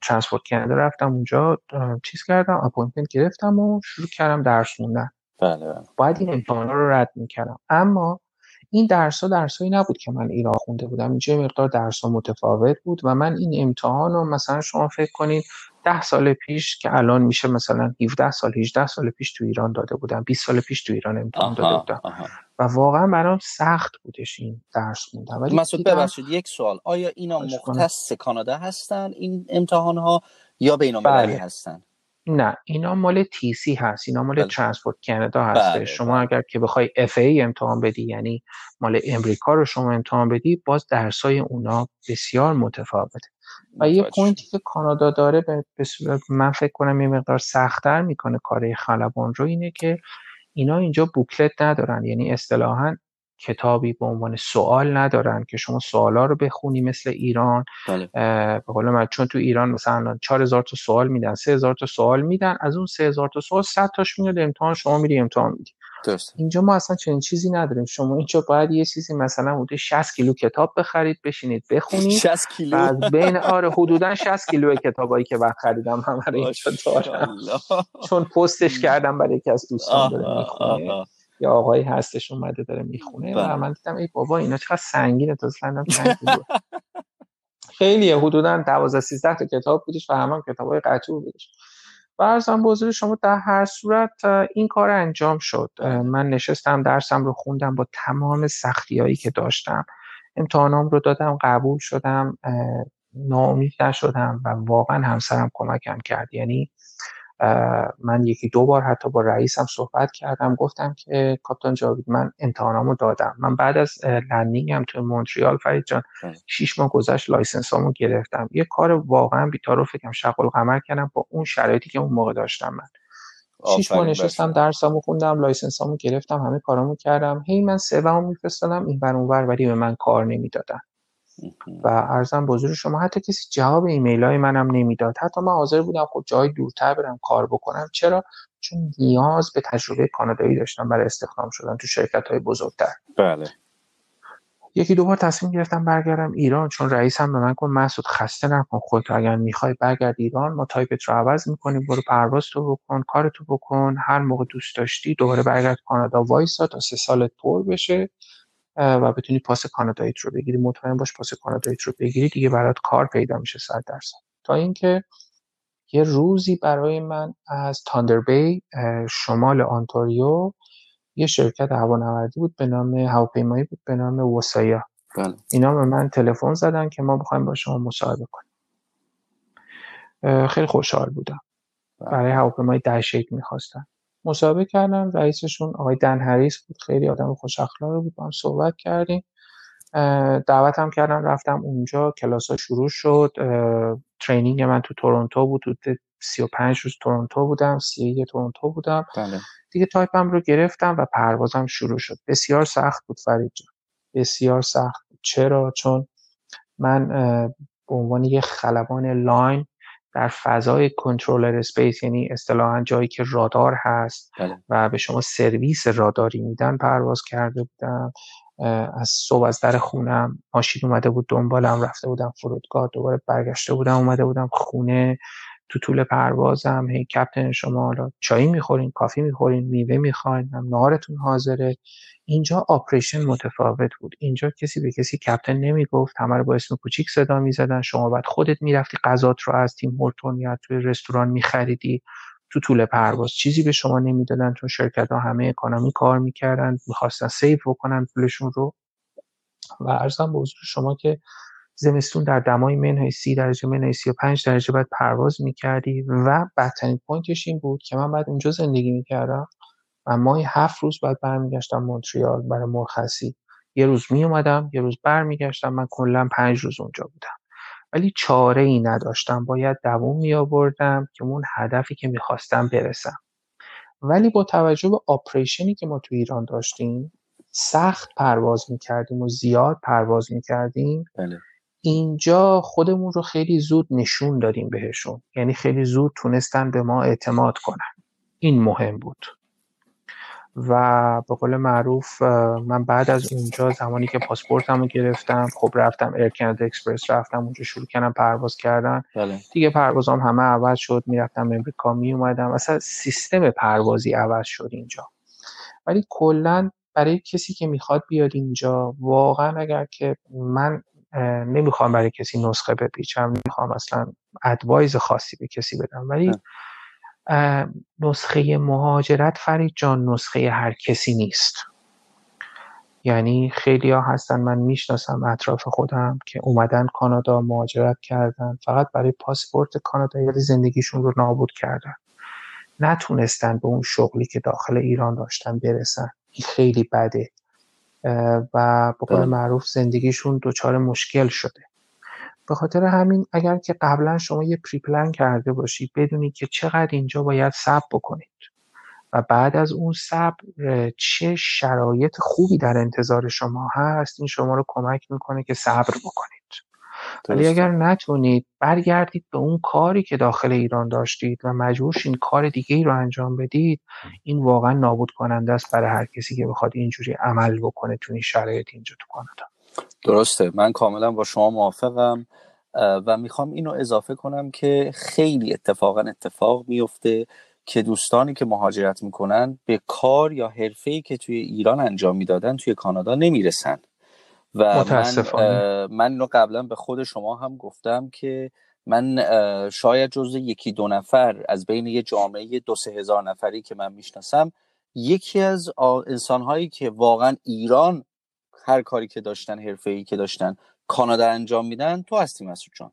Transport Canada رفتم اونجا چیز کردم appointment گرفتم و شروع کردم درس خوندن. بله بله. باید این امتحان رو رد می‌کردم. اما این درس ها درس نبود که من ایران خونده بودم. اینجا مقدار درس ها متفاوت بود و من این امتحان رو مثلا شما فکر کنید ده سال پیش که الان میشه مثلا 17 سال 18 سال پیش تو ایران داده بودم. 20 سال پیش تو ایران امتحان داده بودم. و واقعا برام سخت بودش این درس موندم ولی مسعود ببخشید یک سوال. آیا اینا مختص کانادا هستن این امتحان ها یا بین بله. هستن؟ نه اینا مال سی هست اینا مال Transport Canada هست. بله، شما بله. اگر که بخوای FAA امتحان بدی یعنی مال امریکا رو شما امتحان بدی باز درسای اونا بسیار متفاوته. و یه point ی که کانادا داره به من فکر کنم یه مقدار سختتر می‌کنه کار خلبان رو اینه که اینا اینجا booklet ندارن یعنی اصطلاحا کتابی به عنوان سوال ندارن که شما سوالا رو بخونی مثل ایران بله. به قول من چون تو ایران مثلا 4000 تا سوال میدن 3000 تا سوال میدن از اون 3000 تا سوال 100 تاش میاد امتحان شما میری امتحان میدی. درست. اینجا ما اصلا چنین چیزی نداریم. شما اینجا باید یه چیزی مثلا حدود 60 کیلو کتاب بخرید بشینید بخونید. (laughs) 60 کیلو؟ از بین آره حدودا 60 کیلو کتابایی که وقت خریدم هم اینجا دارم. چون پستش (laughs) کردم برای یکی از دوستان یا آقایی هستش اومده داره می‌خونه و بله. من دیدم ای بابا اینا چقدر سنگینه تا (laughs) خیلیه حدودا 12 13 تا کتاب بودش و همان کتابای قطور بودش. و ارزم بزرگ شما در هر صورت این کار انجام شد. من نشستم درسم رو خوندم با تمام سختی هایی که داشتم. امتحانام رو دادم قبول شدم. ناامید نشدم و واقعا همسرم کمکم کرد. یعنی من یکی دو بار حتی با رئیسم صحبت کردم. گفتم که کاپتان جاوید من امتحانامو دادم. من بعد از landing م تو مونتریال فرید جان بله. شیش ماه گذشت license امو گرفتم. یه کار واقعا بی‌تعارف فکرم شق‌القمر کردم با اون شرایطی که اون موقع داشتم من. شیش ماه نشستم درسامو خوندم license امو گرفتم همه کارامو کردم. هی من رزومه‌مو میفرستادم این بر اونور ولی به من کار نمی‌دادن. و عرضم به حضور شما حتی کسی جواب ایمیل های منم نمی‌داد. حتی من حاضر بودم خب جای دورتر برم کار بکنم. چرا؟ چون نیاز به تجربه کانادایی داشتم برای استخدام شدن تو شرکت های بزرگتر. بله. یکی دو بار تصمیم گرفتم برگردم ایران چون رئیسم به من گفت مسعود خسته نکن خودت اگر می‌خوای برگرد ایران ما تایپت رو عوض می‌کنیم برو پرواز تو بکن کارتو بکن هر موقع دوست داشتی دوباره برگرد کانادا وایسا تا سه سالت پر بشه. و بتونی پاس کاناداییت رو بگیری. مطمئن باش پاس کاناداییت رو بگیری دیگه برات کار پیدا میشه صد درصد. تا اینکه یه روزی برای من از تاندر بی شمال آنتاریو یه شرکت هوانوردی بود به نام هواپیمایی بود به نام وسایا. بله. اینا به من تلفن زدن که ما بخوایم با شما مصاحبه کنیم. خیلی خوشحال بودم. بله. برای هواپیمای دشیک می‌خواستن. مصاحبه کردم رئیسشون آقای دن هریس بود. خیلی آدم خوش اخلاقی بود. با هم صحبت کردیم. دعوتم کردم. رفتم اونجا. کلاس ها شروع شد. training من تو تورنتو بود. تو 35 روز تورنتو بودم. 31 تورنتو بودم. بله. دیگه تایپم رو گرفتم و پروازم شروع شد. بسیار سخت بود فرید جان. بسیار سخت. بود چرا؟ چون من به عنوان یه خلبان line در فضای controlled space یعنی اصطلاحا جایی که رادار هست بله. و به شما سرویس راداری میدن پرواز کرده بودم از صبح از در خونم ماشین اومده بود دنبالم رفته بودم فرودگاه دوباره برگشته بودم اومده بودم خونه تو طول پروازم هی captain شما حالا چایی می‌خورین coffee می‌خورین میوه می‌خواین نهارتون حاضره. اینجا operation متفاوت بود. اینجا کسی به کسی captain نمی‌گفت. همه رو با اسم کوچیک صدا می‌زدن. شما بعد خودت می‌رفتی غذات رو از Tim Horton یا توی رستوران میخریدی. تو طول پرواز چیزی به شما نمی‌دادن چون شرکت ها همه economy کار می‌کردن می‌خواستن save بکنن پولشون رو. و عرضم به شما که زمستون در دمای منهای سی درجه منهای سی و پنج درجه باید پرواز می‌کردی و بدترین point ش این بود که من بعد اونجا زندگی می‌کردم و ماهی هفت روز باید برمیگشتم مونتریال برای مرخصی. یه روز می اومدم یه روز برمیگشتم من کلا پنج روز اونجا بودم. ولی چاره ای نداشتم باید دووم می آوردم که اون هدفی که می‌خواستم برسم. ولی با توجه به operation ی که ما تو ایران داشتیم سخت پرواز می‌کردیم و زیاد پرواز می‌کردیم. بله. اینجا خودمون رو خیلی زود نشون دادیم بهشون. یعنی خیلی زود تونستن به ما اعتماد کنن. این مهم بود. و به قول معروف من بعد از اونجا زمانی که پاسپورتمو گرفتم خب رفتم Air Canada Express رفتم اونجا شروع کردم پرواز کردن. بله. دیگه پروازام همه عوض شد می‌رفتم امریکا می اومدم اصلا سیستم پروازی عوض شد اینجا. ولی کلا برای کسی که می‌خواد بیاد اینجا واقعا اگر که من نمی‌خوام برای کسی نسخه بپیچم نمی‌خوام اصلا ادوایز خاصی به کسی بدم. ولی نسخه مهاجرت فرید جان نسخه هر کسی نیست. یعنی خیلی ها هستن من می‌شناسم اطراف خودم که اومدن کانادا مهاجرت کردن فقط برای پاسپورت کانادایی ولی زندگیشون رو نابود کردن. نتونستن به اون شغلی که داخل ایران داشتن برسن. این خیلی بده. و به قول. معروف زندگیشون دچار مشکل شده. به خاطر همین اگر که قبلا شما یه پریپلن کرده باشید بدونید که چقدر اینجا باید صبر بکنید. و بعد از اون صبر چه شرایط خوبی در انتظار شما هست این شما رو کمک می‌کنه که صبر بکنید. ولی اگر نتونید برگردید به اون کاری که داخل ایران داشتید و مجبور این کار دیگه ای رو انجام بدید این واقعا نابود کننده است برای هر کسی که بخواد اینجوری عمل بکنه تو این شرایط اینجا تو کانادا. درسته. من کاملا با شما موافقم و می‌خوام اینو اضافه کنم که خیلی اتفاقا اتفاق میفته که دوستانی که مهاجرت می‌کنن به کار یا حرفه‌ای که توی ایران انجام می‌دادن توی کانادا نمی‌رسن. و من من اینو قبلا به خود شما هم گفتم که من شاید جز یکی دو نفر از بین یه جامعه دو سه هزار نفری که من می‌شناسم یکی از انسانهایی که واقعا ایران هر کاری که داشتن حرفه ای که داشتن کانادا انجام میدن تو هستی مسعود جان.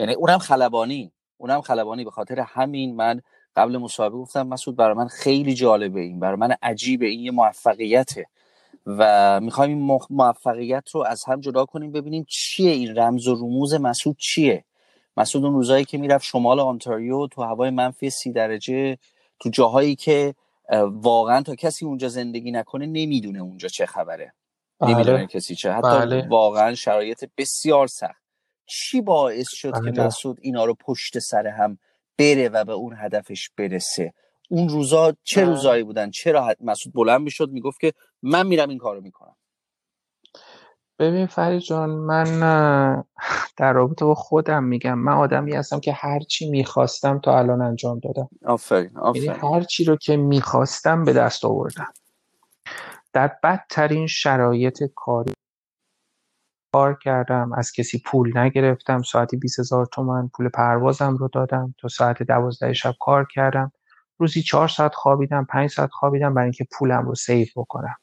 یعنی اونم خلبانی اونم خلبانی. به خاطر همین من قبل مصاحبه گفتم مسعود برای من خیلی جالبه این برای من عجیبه این یه موفقیته. و می‌خوایم این موفقیت رو از هم جدا کنیم ببینیم چیه این رمز و رموز مسعود چیه مسعود اون روزایی که می‌رفت شمال آنتاریو تو هوای منفی سی درجه تو جاهایی که واقعا تا کسی اونجا زندگی نکنه نمی‌دونه اونجا چه خبره بله. نمی‌دونه کسی چه حتی بله. واقعا شرایط بسیار سخت چی باعث شد که بله. مسعود اینا رو پشت سر هم بره و به اون هدفش برسه اون روزا چه روزایی بودن؟ چرا مسعود بلند می‌شد می‌گفت که من میرم این کارو می‌کنم. ببین فرید جان من در رابطه با خودم میگم. من آدمی هستم که هر چی می‌خواستم تا الان انجام دادم. آفرین یعنی آفرین. هر چی رو که می‌خواستم به دست آوردم. در بدترین شرایط کاری کار کردم. از کسی پول نگرفتم. ساعتی 20 هزار تومن پول پروازم رو دادم. تا ساعت دوازده شب کار کردم. روزی چهار ساعت خوابیدم پنج ساعت خوابیدم برای اینکه پولم رو سیف بکنم.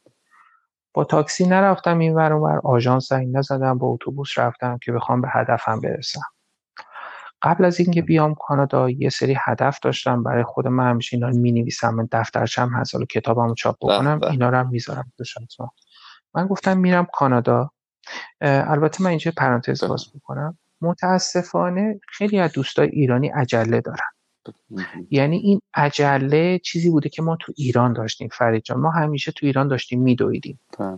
با تاکسی نرفتم این ور اونور آژانس زنگ نزدم با اتوبوس رفتم که بخوام به هدفم برسم. قبل از اینکه بیام کانادا یه سری هدف داشتم. برای خود من همیشه اینا رو نویسم من دفترچم هست. حالا کتابمو چاپ بکنم اینا رو هم می‌ذارم من گفتم میرم کانادا. البته من اینجا پرانتز باز می‌کنم. متاسفانه خیلی از دوستای ایرانی عجله دارن. یعنی این عجله چیزی بوده که ما تو ایران داشتیم فرید جان. ما همیشه تو ایران داشتیم میدویدیم. بله.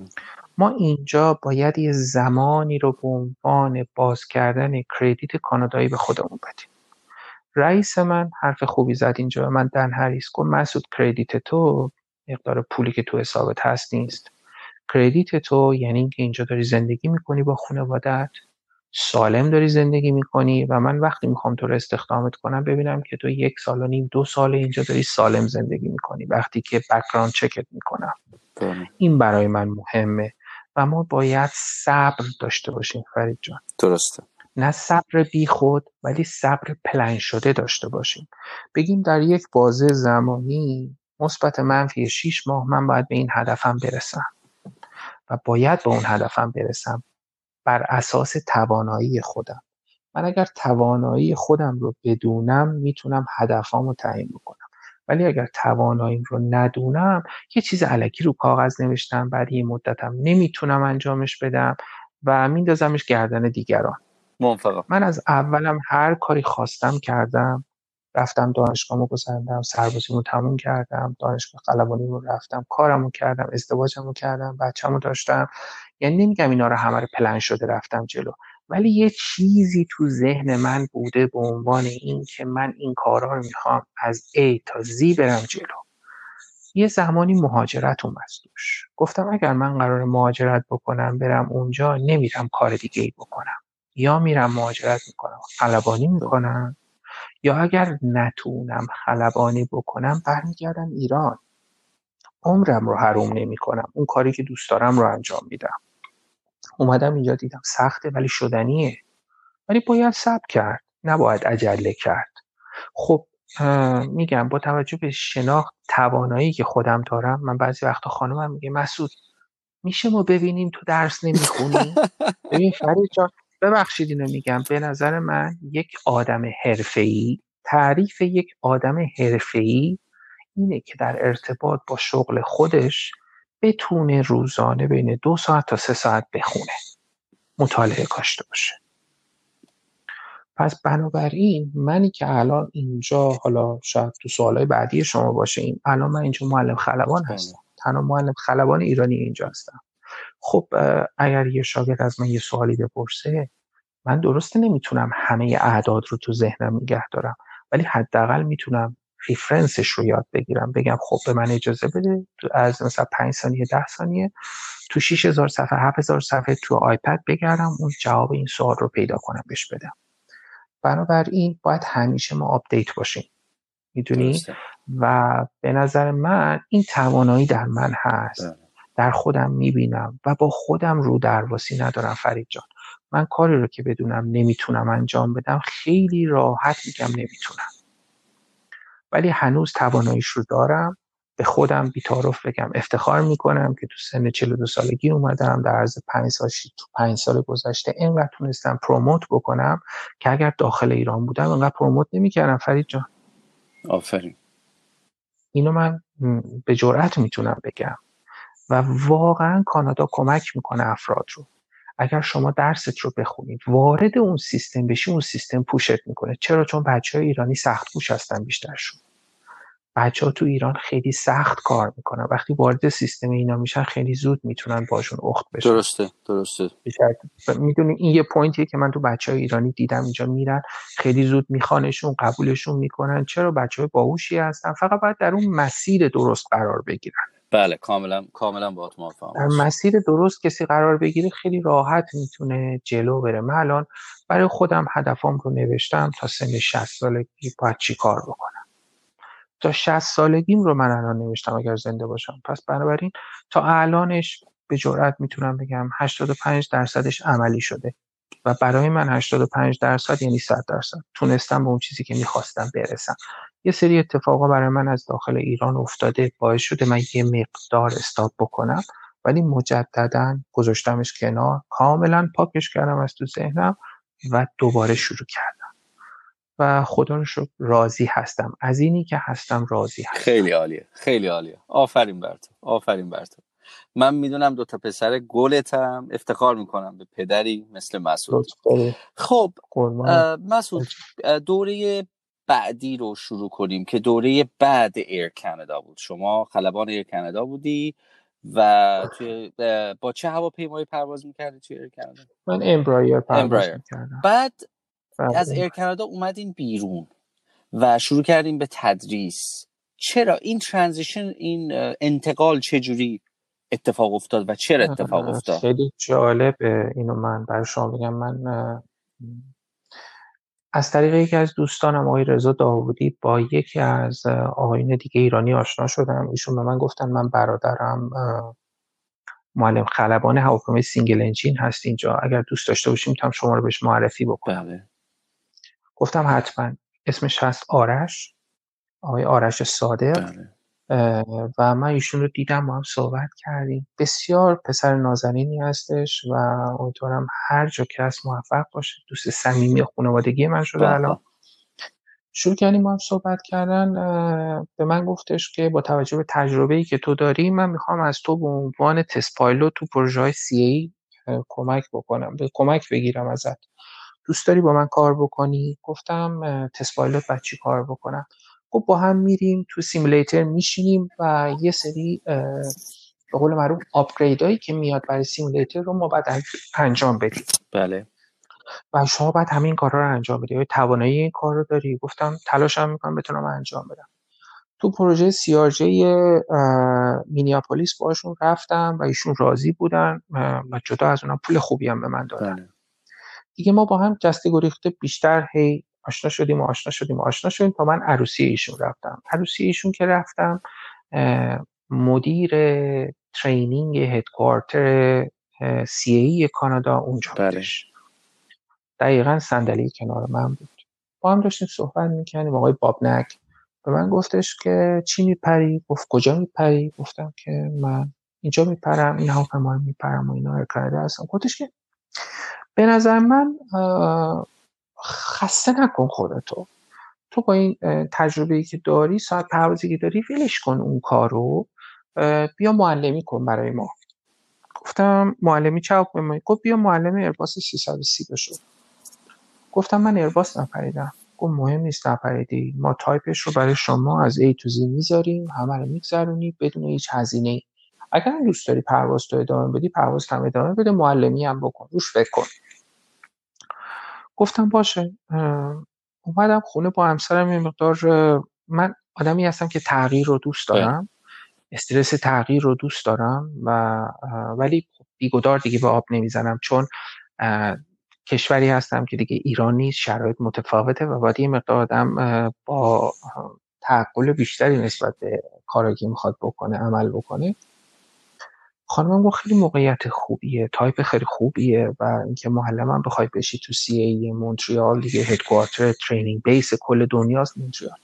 ما اینجا باید یه زمانی رو به عنوان باز کردن کردیت کانادایی به خودمون بدیم. رئیس من حرف خوبی زد اینجا. من دن هریس گفت مسعود کردیت تو مقدار پولی که تو حسابت هست نیست. کردیت تو یعنی اینکه اینجا داری زندگی می‌کنی با خانوادت سالم داری زندگی می‌کنی و من وقتی می‌خوام تو رو استخدامت کنم ببینم که تو یک سال و نیم دو سال اینجا داری سالم زندگی می‌کنی وقتی که بکران چکت می‌کنم. این برای من مهمه و ما باید صبر داشته باشیم فرید جان. درسته. نه صبر بی خود ولی صبر پلن شده داشته باشیم. بگیم در یک بازه زمانی مثبت منفی 6 ماه من باید به این هدفم برسم و باید به اون هدفم برسم. بر اساس توانایی خودم. من اگر توانایی خودم رو بدونم می‌تونم هدفامو تعیین بکنم. ولی اگر تواناییم رو ندونم یه چیز علکی رو کاغذ نوشتم بعد یه مدتم نمی‌تونم انجامش بدم و میندازمش گردن دیگران. موافقم. من از اولم هر کاری خواستم کردم رفتم دانشگاهمو گذروندم سربازیمو تموم کردم دانشگاه قلبانی رو رفتم کارمو کردم ازدواجمو کردم بچه‌مو داشتم. یعنی نمیگم اینا رو همه رو پلن شده رفتم جلو. ولی یه چیزی تو ذهن من بوده به عنوان این که من این کارها رو می‌خوام از A تا Z برم جلو. یه زمانی مهاجرت اومد توش. گفتم اگر من قرار مهاجرت بکنم برم اونجا نمیرم کار دیگه ای بکنم. یا میرم مهاجرت می‌کنم خلبانی می‌کنم. یا اگر نتونم خلبانی بکنم برمیگردم ایران. عمرم رو حروم نمی کنم اون کاری که دوست دارم رو انجام میدم. اومدم اینجا دیدم سخته ولی شدنیه. ولی باید صبر کرد. نباید عجله کرد. خب میگم با توجه به شناخت توانایی که خودم دارم من بعضی وقتا خانمم میگه مسعود میشه ما ببینیم تو درس نمی‌خونی؟ (laughs) ببین فرید جان ببخشید اینو میگم. به نظر من یک آدم حرفه‌ای تعریف یک آدم حرفه‌ای اینه که در ارتباط با شغل خودش بتونه روزانه بین دو ساعت تا سه ساعت بخونه. مطالعه کاشته باشه. پس بنابراین منی که الان اینجا حالا شاید تو سوالای بعدی شما باشه این الان من اینجا معلم خلبان. هستم. تنها معلم خلبان ایرانی اینجا هستم. خب اگر یه شاگرد از من یه سوالی بپرسه من درسته نمی‌تونم همه اعداد رو تو ذهنم نگه دارم ولی حداقل می‌تونم ریفرنسش رو یاد بگیرم بگم خب به من اجازه بده از مثلا 5 ثانیه 10 ثانیه تو 6000 صفحه 7000 صفحه تو آیپد بگردم اون جواب این سوال رو پیدا کنم بهش بدم. بنابراین باید همیشه ما update باشیم. می‌دونی؟ و به نظر من این توانایی در من هست. بله. در خودم می‌بینم و با خودم رودرواسی ندارم فرید جان. من کاری رو که بدونم نمی‌تونم انجام بدم خیلی راحت میگم نمی‌تونم. ولی هنوز تواناییش رو دارم. به خودم بی‌تعارف بگم. افتخار می‌کنم که تو سن 42 سالگی اومدم در عرض 5 سال تو 5 سال گذشته اینقدر تونستم پروموت بکنم که اگر داخل ایران بودم اینقدر پروموت نمی‌کردم فرید جان. آفرین. اینو من به جرئت می‌تونم بگم. و واقعا کانادا کمک می‌کنه افراد رو. اگر شما درست رو بخونید وارد اون سیستم بشی اون سیستم پوشت می‌کنه. چرا؟ چون بچه های ایرانی سخت پوش هستن بیشترشون. بچه ها تو ایران خیلی سخت کار می‌کنن. وقتی وارد سیستم اینا میشن خیلی زود می‌تونن باشون اخت بشن. درسته درسته. می‌دونی این یه پوینتیه که من تو بچه های ایرانی دیدم اینجا میرن. خیلی زود میخوانشون قبولشون می‌کنن. چرا؟ بچه های باهوشی هستن. فقط باید در اون مسیر درست قرار بگیرن. بله کاملا کاملا با موافقم در مسیر درست کسی قرار بگیره خیلی راحت می‌تونه جلو بره. من الان برای خودم هدفام رو نوشتم تا سن 60 سالگی باید چی کار بکنم. تا 60 سالگیم رو من الان نوشتم اگر زنده باشم. پس بنابراین تا الانش به جرئت می‌تونم بگم 85 درصدش عملی شده و برای من 85 درصد یعنی 100 درصد. تونستم به اون چیزی که می‌خواستم برسم. یه سری اتفاقا برای من از داخل ایران افتاده باعث شده من یه مقدار استاب بکنم ولی مجددا گذاشتمش کنار. کاملا پاکش کردم از تو ذهنم و دوباره شروع کردم. و خدا رو شکر راضی هستم. از اینی که هستم راضی هستم. خیلی عالیه. خیلی عالیه. آفرین بر تو. آفرین بر تو. من می‌دونم دو تا پسر گلتم. افتخار می‌کنم به پدری مثل مسعود. خب مسعود دوره بعدی رو شروع کنیم که دوره بعد Air Canada بود. شما خلبان Air Canada بودی و توی با چه هواپیمایی پرواز می‌کردی توی Air Canada من Embraer پرواز می‌کردم. بعد بله. از Air Canada اومدین بیرون و شروع کردیم به تدریس. چرا؟ این transition این انتقال چجوری اتفاق افتاد و چرا اتفاق افتاد؟ خیلی جالبه اینو من. برای شما بگم من از طریق یکی از دوستانم آقای رضا داوودی با یکی از آقایون دیگه ایرانی آشنا شدم. ایشون به من گفتن من برادرم معلم خلبان هواپیمای single engine هست اینجا. اگر دوست داشته باشیم می‌تونم شما رو بهش معرفی بکنم. بله. گفتم حتما. اسمش هست آرش. آقای آرش صادق. بله. و من ایشون رو دیدم با هم صحبت کردیم. بسیار پسر نازنینی هستش و امیدوارم هر جا که هست موفق باشه. دوست صمیمی خانوادگی من شده الان. شروع کردیم با هم صحبت کردن. به من گفتش که با توجه به تجربه ای که تو داری من می‌خوام از تو به عنوان تست پایلوت تو پروژه های سی ای کمک بکنم. به کمک بگیرم ازت. دوست داری با من کار بکنی؟ گفتم تست پایلوت چی کار بکنم؟ خب با هم میریم تو سیمولیتر میشینیم و یه سری به قول معروف آپگرید هایی که میاد برای سیمولیتر رو ما باید انجام بدیم. بله. و شما باید همین کارا رو انجام بدی. توانایی این کار رو داری. گفتم تلاشم می‌کنم بتونم انجام بدم. تو پروژه سیارجه مینیاپولیس باشون رفتم و ایشون راضی بودن و جدا از اونها پول خوبی هم به من دادن. بله. دیگه ما با هم جسته گریخته بیشتر هی آشنا شدیم و آشنا شدیم و آشنا شدیم تا من عروسی ایشون رفتم. عروسی ایشون که رفتم مدیر ترینینگ هدکوارتر سی ای کانادا اونجا بله. بودش. دقیقا صندلی کنار من بود. با هم داشتیم صحبت می‌کنیم آقای بابنک به من گفتش که چی میپری؟ گفت کجا میپری؟ گفتم که من اینجا میپرم این هواپیما میپرم و اینا هستم گفتش که به نظر من خسته نکن خودتو. تو با این تجربه ای که داری ساعت پروازی که داری ولش کن اون کارو. بیا معلمی کن برای ما. گفتم معلمی چه حکم گفت بیا معلم ارباس 330 بشو. گفتم من ارباس نپریدم. گفت مهم نیست نپریدی. ما تایپش رو برای شما از A تو Z می‌ذاریم همه رو میگذرونی بدون هیچ هزینه ای اگر دوست داری پرواز تو ادامه بدی پرواز هم ادامه بده معلمی هم بکن. روش فکر کن. گفتم باشه اومدم خونه با همسرم یه مقدار من آدمی هستم که تغییر رو دوست دارم استرس تغییر رو دوست دارم و ولی بیگدار دیگه به آب نمی‌زنم چون کشوری هستم که دیگه ایرانی شرایط متفاوته و باید یه مقدار آدم با تعقل بیشتری نسبت به کاری که می‌خواد بکنه عمل بکنه. خانمم گفت خیلی موقعیت خوبیه تایپ خیلی خوبیه و اینکه معلم بخوای بشی تو CAE مونتریال دیگه headquarter training base کل دنیاست مونتریال.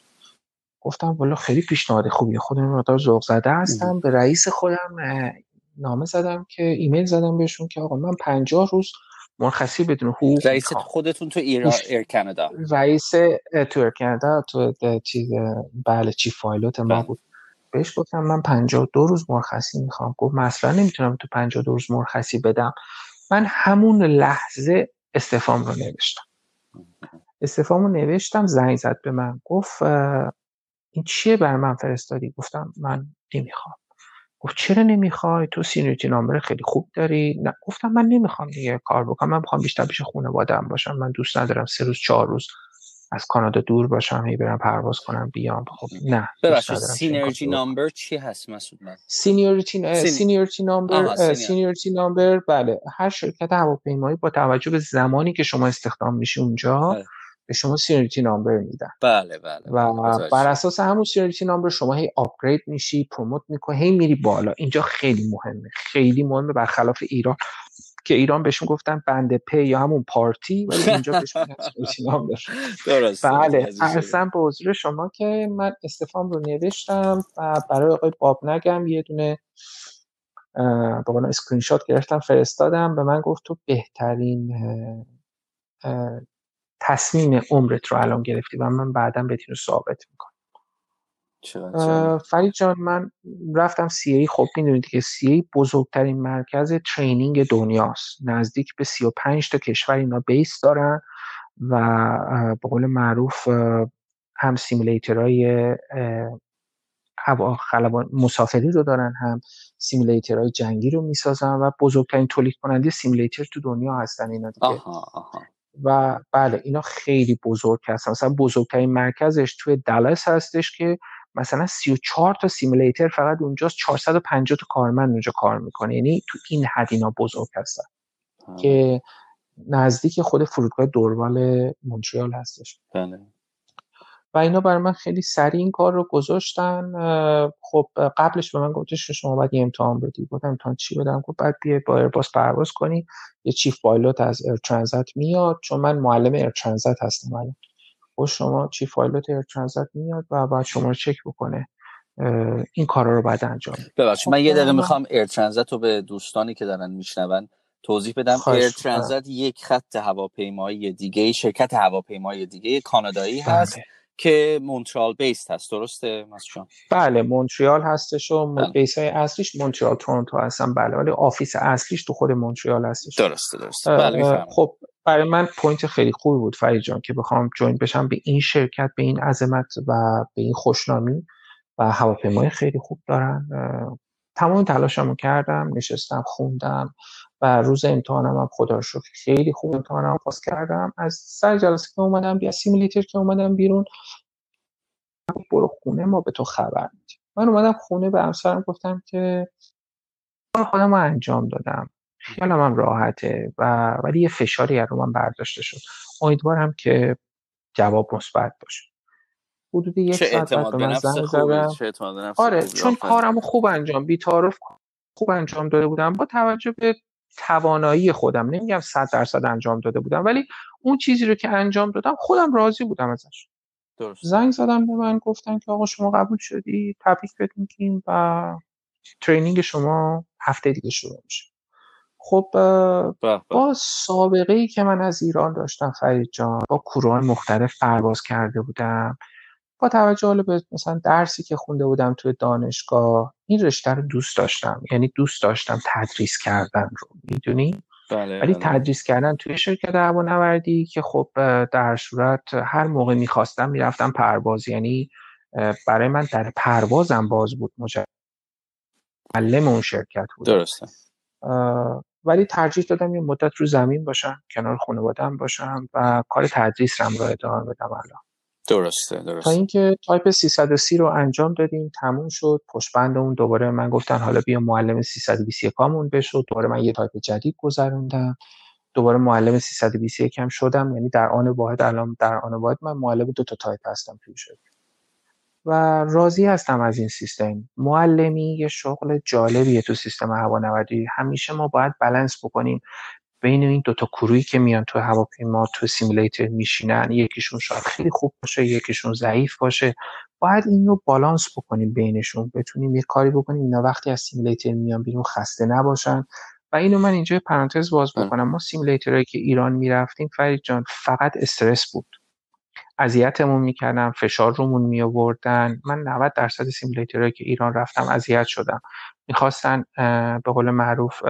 گفتم والا خیلی پیشنهاد خوبیه خودم مقدار ذوق زده هستم. به رئیس خودم نامه زدم که ایمیل زدم بهشون که آقا من پنجاه روز مرخصی بدون حقوق رئیس خودتون تو ایران Air Canada رئیس تو Air Canada تو چیز بله chief pilot ما بله. بود. بهش گفتم من دو روز مرخصی می‌خوام. گفت مثلا نمی‌تونم تو دو روز مرخصی بدم. من همون لحظه استعفام رو نوشتم. استعفام رو نوشتم زنگ زد به من. گفت این چیه بر من فرستادی؟ گفتم من نمی‌خوام. گفت چرا نمی‌خوای؟ تو seniority number خیلی خوب داری. نه گفتم من نمی‌خوام دیگه کار بکنم. من می‌خوام بیشتر پیش خانواده‌ام باشم. من دوست ندارم سه روز چهار روز از کانادا دور باشم هی برم پرواز کنم بیام. خب نه ببخشید seniority number چی هست مسعود seniority seniority number seniority number بله. هر شرکت هواپیمایی با توجه به زمانی که شما استخدام میشی اونجا بله. به شما seniority number میدن. بله بله و بله، بر اساس همون seniority number شما هی upgrade میشی promote می‌کنی هی میری بالا. اینجا خیلی مهمه. خیلی مهمه برخلاف ایران. که ایران بهشون گفتن بند پ یا همون پارتی ولی اینجا بهشون (laughs) درست بله ارسم به حضور شما که من استعفام رو نوشتم و برای آقای باب نگم یه دونه با من اسکرین شات گرفتم فرستادم. به من گفت تو بهترین تصمیم عمرت رو الان گرفتی و من بعدا بهت رو ثابت می‌کنم. فرید جان من رفتم CAE. خب می‌دونید که CAE بزرگترین مرکز training دنیاست. نزدیک به 35 تا کشور اینا base دارن و به قول معروف هم simulator های خلبان مسافری رو دارن هم simulator های جنگی رو می‌سازن و بزرگترین تولید کننده simulator تو دنیا هستن اینا دیگه. آها آها. و بله اینا خیلی بزرگ هستن. مثلا بزرگترین مرکزش توی دلس هستش که مثلا 34 تا سیمولیتر فقط اونجاست 450 تا کارمند اونجا کار می‌کنه. یعنی تو این حد اینا بزرگ هستن. که نزدیک خود فرودگاه دوربال مونتریال هستش. بله. و اینا برای من خیلی سریع این کار رو گذاشتن. خب قبلش به من گفتش که شما باید یه امتحان بدی. گفتم امتحان چی بدم؟ گفت بعد بیای با ایرباس پرواز کنی. یه chief pilot از Air میاد. چون من معلم Air Transat هستم الان. با شما chief pilot Air Transat میاد و بعد شما رو چک بکنه این کارا رو بعد انجام ببخشید من یه دقیقه می‌خوام Air Transat رو به دوستانی که دارن میشنون توضیح بدم. Air Transat یک خط هواپیمایی دیگه شرکت هواپیمایی دیگه کانادایی هست. بله. که مونترال base هست. درسته؟ جان. بله مونتریال هستش و بله. base های اصلیش مونتریال تورنتو هستن. بله ولی office اصلیش تو خود مونتریال هستش. درسته درسته. بله خب برای من point خیلی خوبی بود فرید جان که بخوام join بشم به این شرکت به این عظمت و به این خوشنامی و هواپیمای خیلی خوب دارن. تمام تلاشمو کردم نشستم خوندم. و روز امتحانم هم خدا رو خیلی خوب امتحانم پاس کردم. از سر جلسه که اومدم بیا simulator که اومدم بیرون. برو خونه ما به تو خبر میدیم. من اومدم خونه به همسرم گفتم که خودم رو انجام دادم. خیالم هم راحته و ولی یه فشاری از رو من برداشته شد. امیدوارم که جواب مثبت باشه. حدود یک ساعت بعد به من زنگ زدم آره چون کارمو خوب انجام بی‌تعارف خوب انجام داده بودم. با توجه به توانایی خودم. نمیگم صد درصد انجام داده بودم ولی اون چیزی رو که انجام دادم خودم راضی بودم ازش. درست. زنگ زدم به من گفتن که آقا شما قبول شدی تبریک بهت میگیم و ترینینگ شما هفته دیگه شروع میشه. خب با سابقه ای که من از ایران داشتم فرید جان با کروهای مختلف پرواز کرده بودم. با توجه به مثلا درسی که خونده بودم توی دانشگاه این رشته رو دوست داشتم. یعنی دوست داشتم تدریس کردن رو. می‌دونی؟ بله ولی بله. تدریس کردن توی شرکت هوانوردی که خب در صورت هر موقع می‌خواستم می‌رفتم پرواز. یعنی برای من در پروازم باز بود. معلم اون شرکت بود. درسته. ولی ترجیح دادم یه مدت رو زمین باشم کنار خانوادم باشم و کار تدریسم رو ادامه بدم الان. درسته درسته. تا اینکه تایپ 330 رو انجام دادیم تموم شد. پشت اون دوباره من گفتن حالا بیا معلم 321 کامون بشد دوباره من یه تایپ جدید گذروندم. دوباره معلم 321 هم شدم. یعنی در آن واحد الان در آن واحد من معلم دو تا تایپ هستم توی شد و راضی هستم از این سیستم. معلمی یه شغل جالبیه تو سیستم هوانوردی. همیشه ما باید بلنس بکنیم. بین این دوتا کرویی که میان تو هواپیما تو سیمولیتر میشینن یکیشون شاید خیلی خوب باشه یکیشون ضعیف باشه. باید این رو بالانس بکنیم بینشون بتونیم یه کاری بکنیم. اینا وقتی از سیمولیتر میان بیرون خسته نباشن. و اینو من اینجا پرانتز باز. بکنم. ما سیمولیترهایی که ایران می‌رفتیم فرید جان فقط استرس بود. اذیتمون می‌کردن فشار رومون می آوردن من 90 درصد simulator هایی که ایران رفتم اذیت شدم. می‌خواستن به قول معروف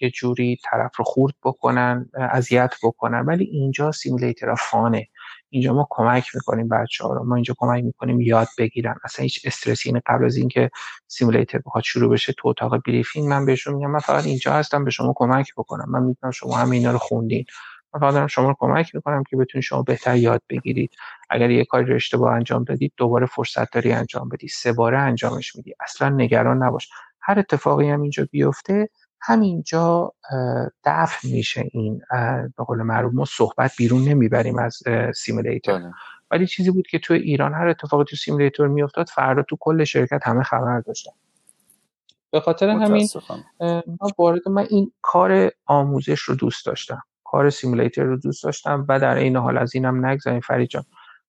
یه جوری طرف رو خرد بکنن اذیت بکنن. ولی اینجا simulator fun ه. اینجا ما کمک می‌کنیم بچه ها رو. ما اینجا کمک می‌کنیم یاد بگیرن. اصلا هیچ استرسی این قبل از اینکه simulator بخواد شروع بشه تو اتاق briefing من بهشون میگم من فقط اینجا هستم به شما کمک بکنم. من می‌دونم شما همه اینا رو خوندین. من فقط دارم شما رو کمک می‌کنم که بتونید شما بهتر یاد بگیرید. اگر یه کاری رو اشتباه انجام دادید دوباره فرصت داری انجام بدی. سه باره انجامش میدی. اصلا نگران نباش. هر اتفاقی هم اینجا بیفته همینجا دفع میشه این به قول معروف ما صحبت بیرون نمی‌بریم از سیمولیتر بله. ولی چیزی بود که تو ایران هر اتفاقی تو سیمولیتر میافتاد فردا تو کل شرکت همه خبر داشتن. به خاطر همین ما وارد من این کار آموزش رو دوست داشتم. کار simulator رو دوست داشتم و در این حال از اینم نگذریم فرید جان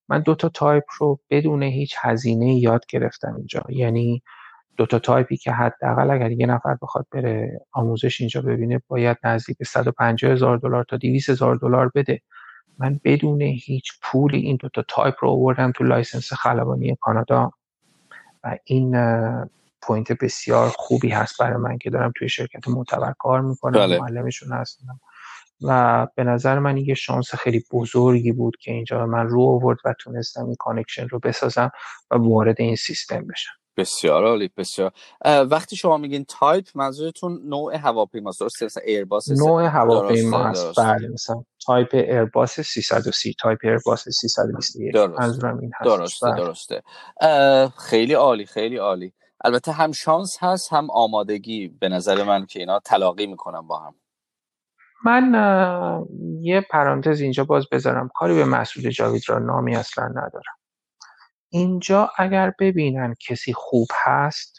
من دو تا تایپ رو بدون هیچ هزینه یاد گرفتم اینجا. یعنی دو تا تایپی که حداقل اگر یه نفر بخواد بره آموزش اینجا ببینه باید نزدیک 150 هزار دلار تا 200 هزار دلار بده. من بدون هیچ پولی این دو تا تایپ رو آوردم تو license خلبانی کانادا و این point بسیار خوبی هست برای من که دارم توی شرکت معتبر کار می‌کنم بله. معلمشون هستم و به نظر من یه شانس خیلی بزرگی بود که اینجا من رو آورد و تونستم این connection رو بسازم و وارد این سیستم بشم. بسیار عالی بسیار. وقتی شما میگین تایپ منظورتون نوع هواپیما درست مثلا ایرباس نوع هواپیما هست. بله مثلا تایپ ایرباس 330 تایپ ایرباس 321 منظورم این هست. درسته بله. درسته. خیلی عالی خیلی عالی. البته هم شانس هست هم آمادگی به نظر من که اینا تلاقی می‌کنن با هم. من یه پرانتز اینجا باز بذارم. کاری به مسعود جاوید را نامی اصلا ندارم. اینجا اگر ببینن کسی خوب هست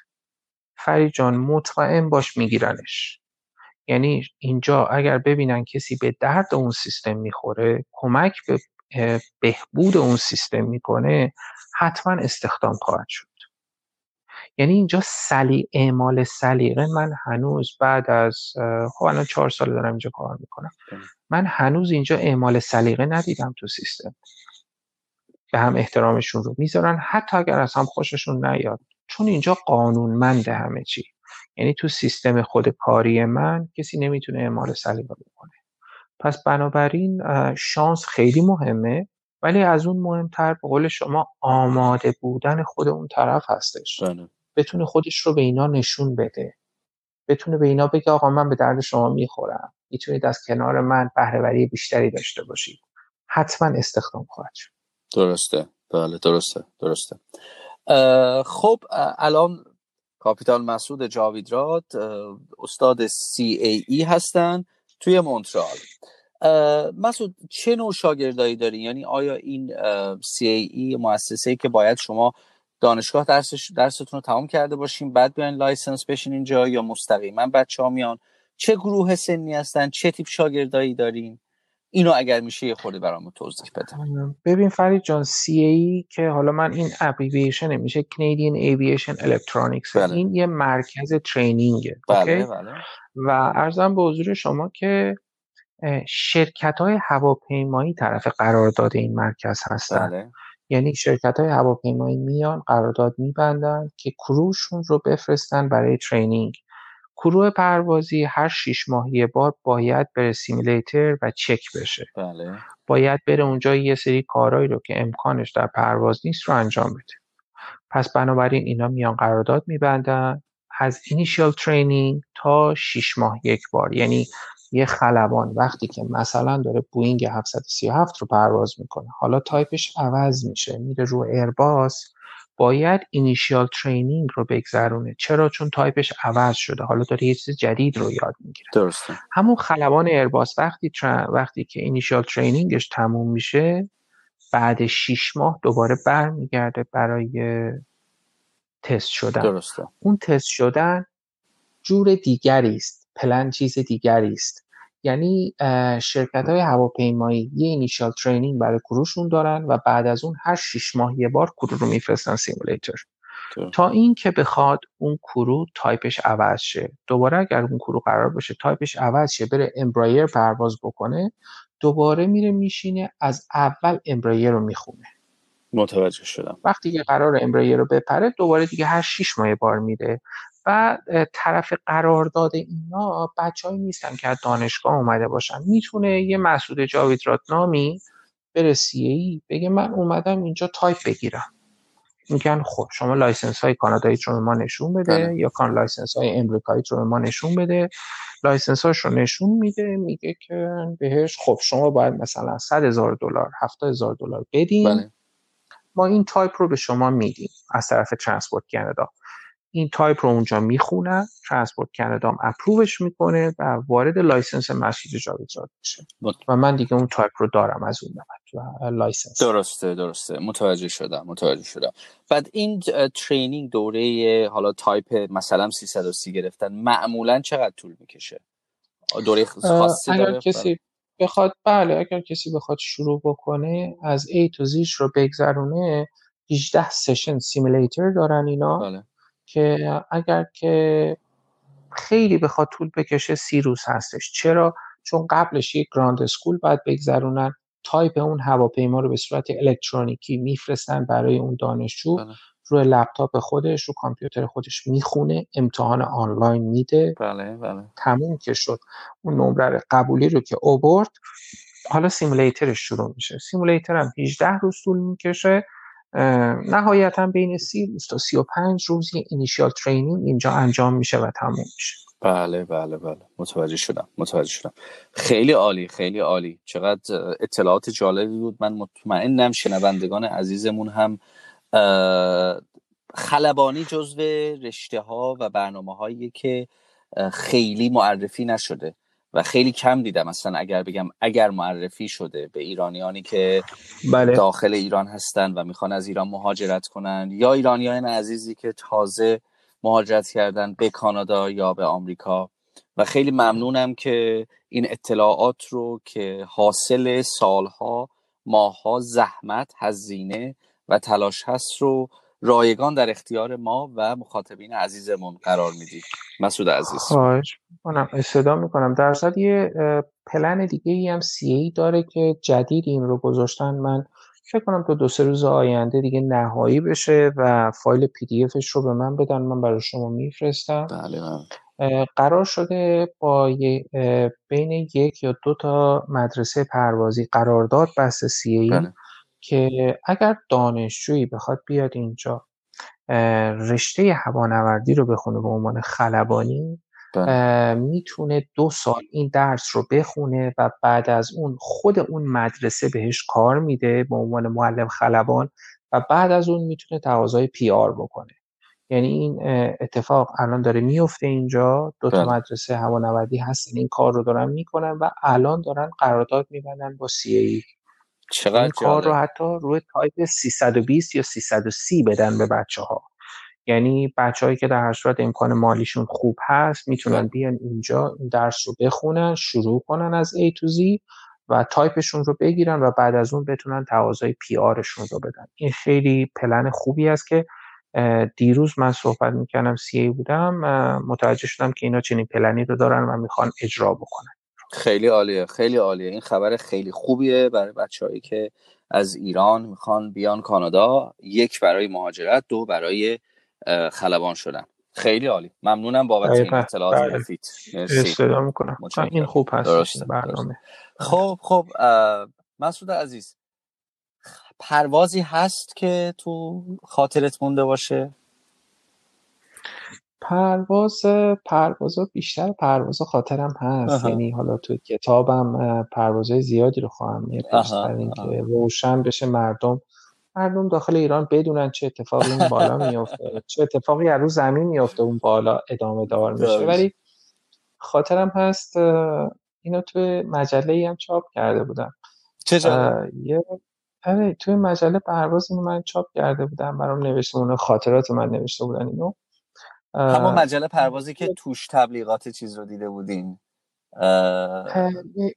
فرید جان مطمئن باش میگیرنش. یعنی اینجا اگر ببینن کسی به درد اون سیستم می‌خوره کمک به بهبود اون سیستم می‌کنه حتما استخدام خواهد شد. یعنی اینجا سلی اعمال سلیقه من هنوز بعد از خب الان چهار سال دارم اینجا کار می‌کنم. من هنوز اینجا اعمال سلیقه ندیدم تو سیستم. به هم احترامشون رو می‌ذارن حتی اگر از هم خوششون نیاد. چون اینجا قانونمنده همه چی. یعنی تو سیستم خود کاری من کسی نمی‌تونه اعمال سلیقه بکنه. پس بنابراین شانس خیلی مهمه ولی از اون مهمتر به قول شما آماده بودن خود اون طرف هستش. بله. بتونه خودش رو به اینا نشون بده. بتونه به اینا بگه آقا من به درد شما می‌خورم. می‌تونید از کنار من بهرهوری بیشتری داشته باشید. حتما استخدام خواهد شد. درسته. بله درسته درسته. خب الان کاپیتان مسعود جاویدراد استاد CAE هستن توی مونترال. مسعود چه نوع شاگردایی داری؟ یعنی آیا این CAE مؤسسه که باید شما دانشگاه درسش درستون رو تمام کرده باشین بعد بیاین license بشین اینجا یا مستقیما بچه ها میان؟ چه گروه سنی هستن؟ چه تیپ شاگردایی دارین؟ اینو اگر میشه یه خورده برامون توضیح بده. ببین فرید جان CAE که حالا من این abbreviation میشه Canadian Aviation Electronics. بله. این یه مرکز training ه بله بله. و ارزم به حضور شما که شرکت های هواپیمایی طرف قرارداد این مرکز هستن. بله. یعنی شرکت های هواپیمایی میان قرارداد میبندن که کروشون رو بفرستن برای ترینینگ کروه پروازی هر شیش ماه یه بار باید بره سیمیلیتر و چک بشه. بله. باید بره اونجا یه سری کارهایی رو که امکانش در پرواز نیست رو انجام بده. پس بنابراین اینا میان قرارداد میبندن. از initial training تا شیش ماه یک بار. یعنی یه خلبان وقتی که مثلا داره بوینگ 737 رو پرواز می‌کنه. حالا تایپش عوض میشه. میره رو ایرباس. باید initial training رو بگذرونه. چرا؟ چون تایپش عوض شده. حالا داره یه چیز جدید رو یاد می‌گیره. درسته. همون خلبان ایرباس وقتی وقتی که initial training ش تموم میشه بعد 6 ماه دوباره برمیگرده برای تست شدن. درسته. اون تست شدن جور دیگری است. پلن چیز دیگری است. یعنی شرکت های هواپیمایی یه initial training برای crew شون دارن و بعد از اون هر شیش ماه یه بار crew رو میفرستن simulator تا این که بخواد اون crew type ش عوض شه. دوباره اگر اون crew قرار باشه تایپش عوض شه بره امبرایر پرواز بکنه دوباره میره میشینه از اول امبرایر رو می‌خونه. متوجه شدم. وقتی که قرار امبرایر رو بپره دوباره دیگه هر شیش ماه بار میره. و طرف قرارداد اینا بچههایی نیستن که از دانشگاه اومده باشن. می‌تونه یه مسعود جاوید نامی بره CAE بگه من اومدم اینجا تایپ بگیرم. میگن خب شما license های کانادایی رو ما نشون بده بله. یا کان license های امریکایی رو ما نشون بده. license هاش رو نشون میده میگه که بهش خب شما باید مثلا 100 هزار دلار 70 هزار دلار بدین. بله. ما این تایپ رو به شما میدیم از طرف Transport Canada. این تایپ رو اونجا می‌خونن Transport Canada approve ش می‌کنه و وارد license مسعود جاویدزاد میشه. و من دیگه اون تایپ رو دارم از اون بعد license. درسته درسته. متوجه شدم متوجه شدم. بعد این training دوره حالا تایپ مثلا 330 گرفتن معمولا چقدر طول می‌کشه؟ دوره خاصی اگر کسی بخواد بله اگر کسی بخواد شروع بکنه از A to Z رو بگذرونه 18 session simulator دارن اینا. بله. که اگر که خیلی بخواد طول بکشه سی روز هستش. چرا؟ چون قبلش یک ground school باید بگذرونن تایپ اون هواپیما رو به صورت الکترونیکی میفرستن برای اون دانشجو بله. روی لپتاپ خودش رو کامپیوتر خودش می‌خونه امتحان آنلاین میده. بله بله. تموم که شد. اون نمره قبولی رو که اوورد حالا سیمولیترش شروع میشه. سیمولیتر هم 18 روز طول می‌کشه. نهایتا بین سی روز تا سی و پنج روز یه اینیشیال ترینینگ اینجا انجام میشه و تموم میشه. بله بله بله. متوجه شدم متوجه شدم. خیلی عالی خیلی عالی. چقدر اطلاعات جالبی بود. من مطمئنم شنوندگان عزیزمون هم خلبانی جزو رشته ها و برنامه هایی که خیلی معرفی نشده. و خیلی کم دیدم مثلا اگر بگم اگر معرفی شده به ایرانیانی که بله. داخل ایران هستن و می‌خوان از ایران مهاجرت کنن یا ایرانیان عزیزی که تازه مهاجرت کردن به کانادا یا به آمریکا و خیلی ممنونم که این اطلاعات رو که حاصل سالها ماها زحمت هزینه و تلاش هست رو رایگان در اختیار ما و مخاطبین عزیزمون قرار می‌دید مسعود عزیز. خواهش می‌کنم. استدا می‌کنم. در یه پلن دیگه ای هم سی ای داره که جدید این رو گذاشتن. من فکر کنم تو دو سه روز آینده دیگه نهایی بشه و فایل پی دی افش رو به من بدن. من برای شما میفرستم. بله قرار شده با بین یک یا دو تا مدرسه پروازی قرارداد بحث سی ای بله. که اگر دانشجویی بخواد بیاد اینجا رشته هوانوردی رو بخونه به عنوان خلبانی بله. می‌تونه دو سال این درس رو بخونه و بعد از اون خود اون مدرسه بهش کار میده به عنوان معلم خلبان و بعد از اون می‌تونه تقاضای پی آر بکنه یعنی این اتفاق الان داره میفته اینجا دو تا بله. مدرسه هوانوردی هستن این کار رو دارن می‌کنن و الان دارن قرارداد میبندن با سی ای چقدر این کار رو حتی روی تایپ 320 یا 330 بدن به بچه ها یعنی بچههایی که در هر صورت امکان مالیشون خوب هست می‌تونن بیان اینجا این درس رو بخونن شروع کنن از A to Z و تایپشون رو بگیرن و بعد از اون بتونن تقاضای PR شون رو بدن. این خیلی پلن خوبی است که دیروز من صحبت می‌کنم CAE بودم متوجه شدم که اینا چنین پلنی رو دارن و می‌خوان اجرا بکنن. خیلی عالیه خیلی عالیه. این خبر خیلی خوبیه برای بچههایی که از ایران می‌خوان بیان کانادا. یک برای مهاجرت دو برای خلبان شدن. خیلی عالی. ممنونم بابت این اطلاعات بله. مفید. می‌کنم. این خوب هست درسته. برنامه. خب خب مسعود عزیز پروازی هست که تو خاطرت مونده باشه؟ پرواز پرواز بیشتر پرواز خاطرم هست. یعنی حالا تو کتابم پرواز زیادی رو خواهم نوشت اینکه روشن بشه مردم. مردم داخل ایران بدونن چه اتفاقی اون بالا (laughs) میفته چه اتفاقی از رو زمین میفته اون بالا ادامه دار میشه. ولی خاطرم هست اینو توی مجله ای هم چاپ کرده بودم. چه یه آره توی مجله پرواز اینو من چاپ کرده بودم. برام نوشته اون خاطرات من نوشته بودن اینو. همون مجله پروازی که توش تبلیغات چیز رو دیده بودین.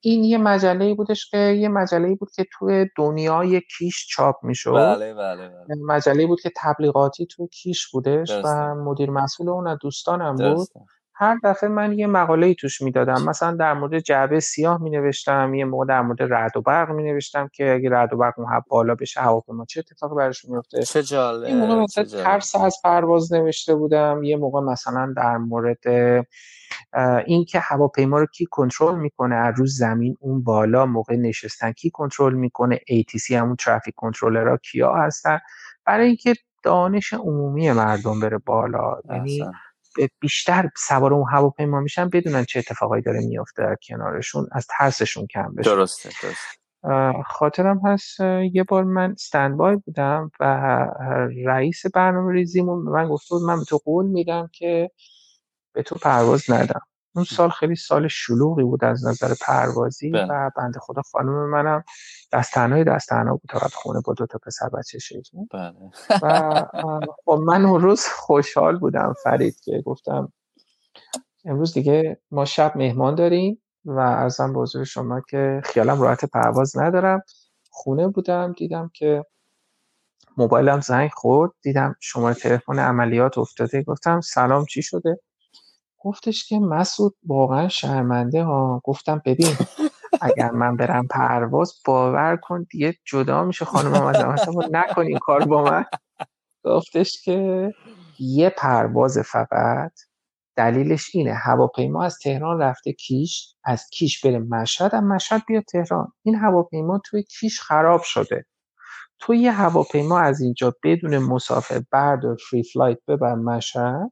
این یه مجله بودش که یه مجله بود که توی دنیای کیش چاپ می‌شد. بله بله, بله. مجله بود که تبلیغاتی توی کیش بودش و مدیر مسئول اون از دوستانم بود. هر دفعه من یه مقاله ای توش می‌دادم. مثلا در مورد جعبه سیاه می نوشتم یه موقع در مورد رعد و برق می نوشتم که اگه رعد و برق اون بالا بشه هواپیما چه اتفاقی براش میفته چه جالب یه موقع مثلا ترس از پرواز نوشته بودم. یه موقع مثلا در مورد اینکه هواپیما رو کی کنترل می‌کنه از روز زمین اون بالا موقع نشستن کی کنترل می‌کنه؟ ATC همون ترافیک کنترلرها کیا هستن؟ برای اینکه دانش عمومی مردم بره بالا. یعنی بیشتر سوار اون هواپیما میشن بدونن چه اتفاقایی داره میافته در کنارشون از ترسشون کم بشه. درسته درسته. خاطرم هست یه بار من بای بودم و رئیس برنامه ریزیمون به من گفته بود من به تو قول میدم که به تو پرواز ندم. اون سال خیلی سال شلوغی بود از نظر پروازی بله. و بند خدا خانم منم دست تنهای دست تنها بود تا خونه با دو تا پسر بچه شیجون بله. و خب من اون روز خوشحال بودم فرید که گفتم امروز دیگه ما شب مهمان داریم و ارزم به شما که خیالم راحت پرواز ندارم خونه بودم دیدم که موبایلم زنگ خورد دیدم شماره تلفن عملیات افتاده گفتم سلام چی شده گفتش که مسعود واقعا شرمنده ها. گفتم ببین اگر من برم پرواز باور کن دیگه جدا میشه خانم مثلا نکن این کار با من. گفتش که یه پرواز فقط دلیلش اینه. هواپیما از تهران رفته کیش از کیش بره مشهد از مشهد بیا تهران. این هواپیما توی کیش خراب شده. تو یه هواپیما از اینجا بدون مسافر بردار فری فلایت ببر مشهد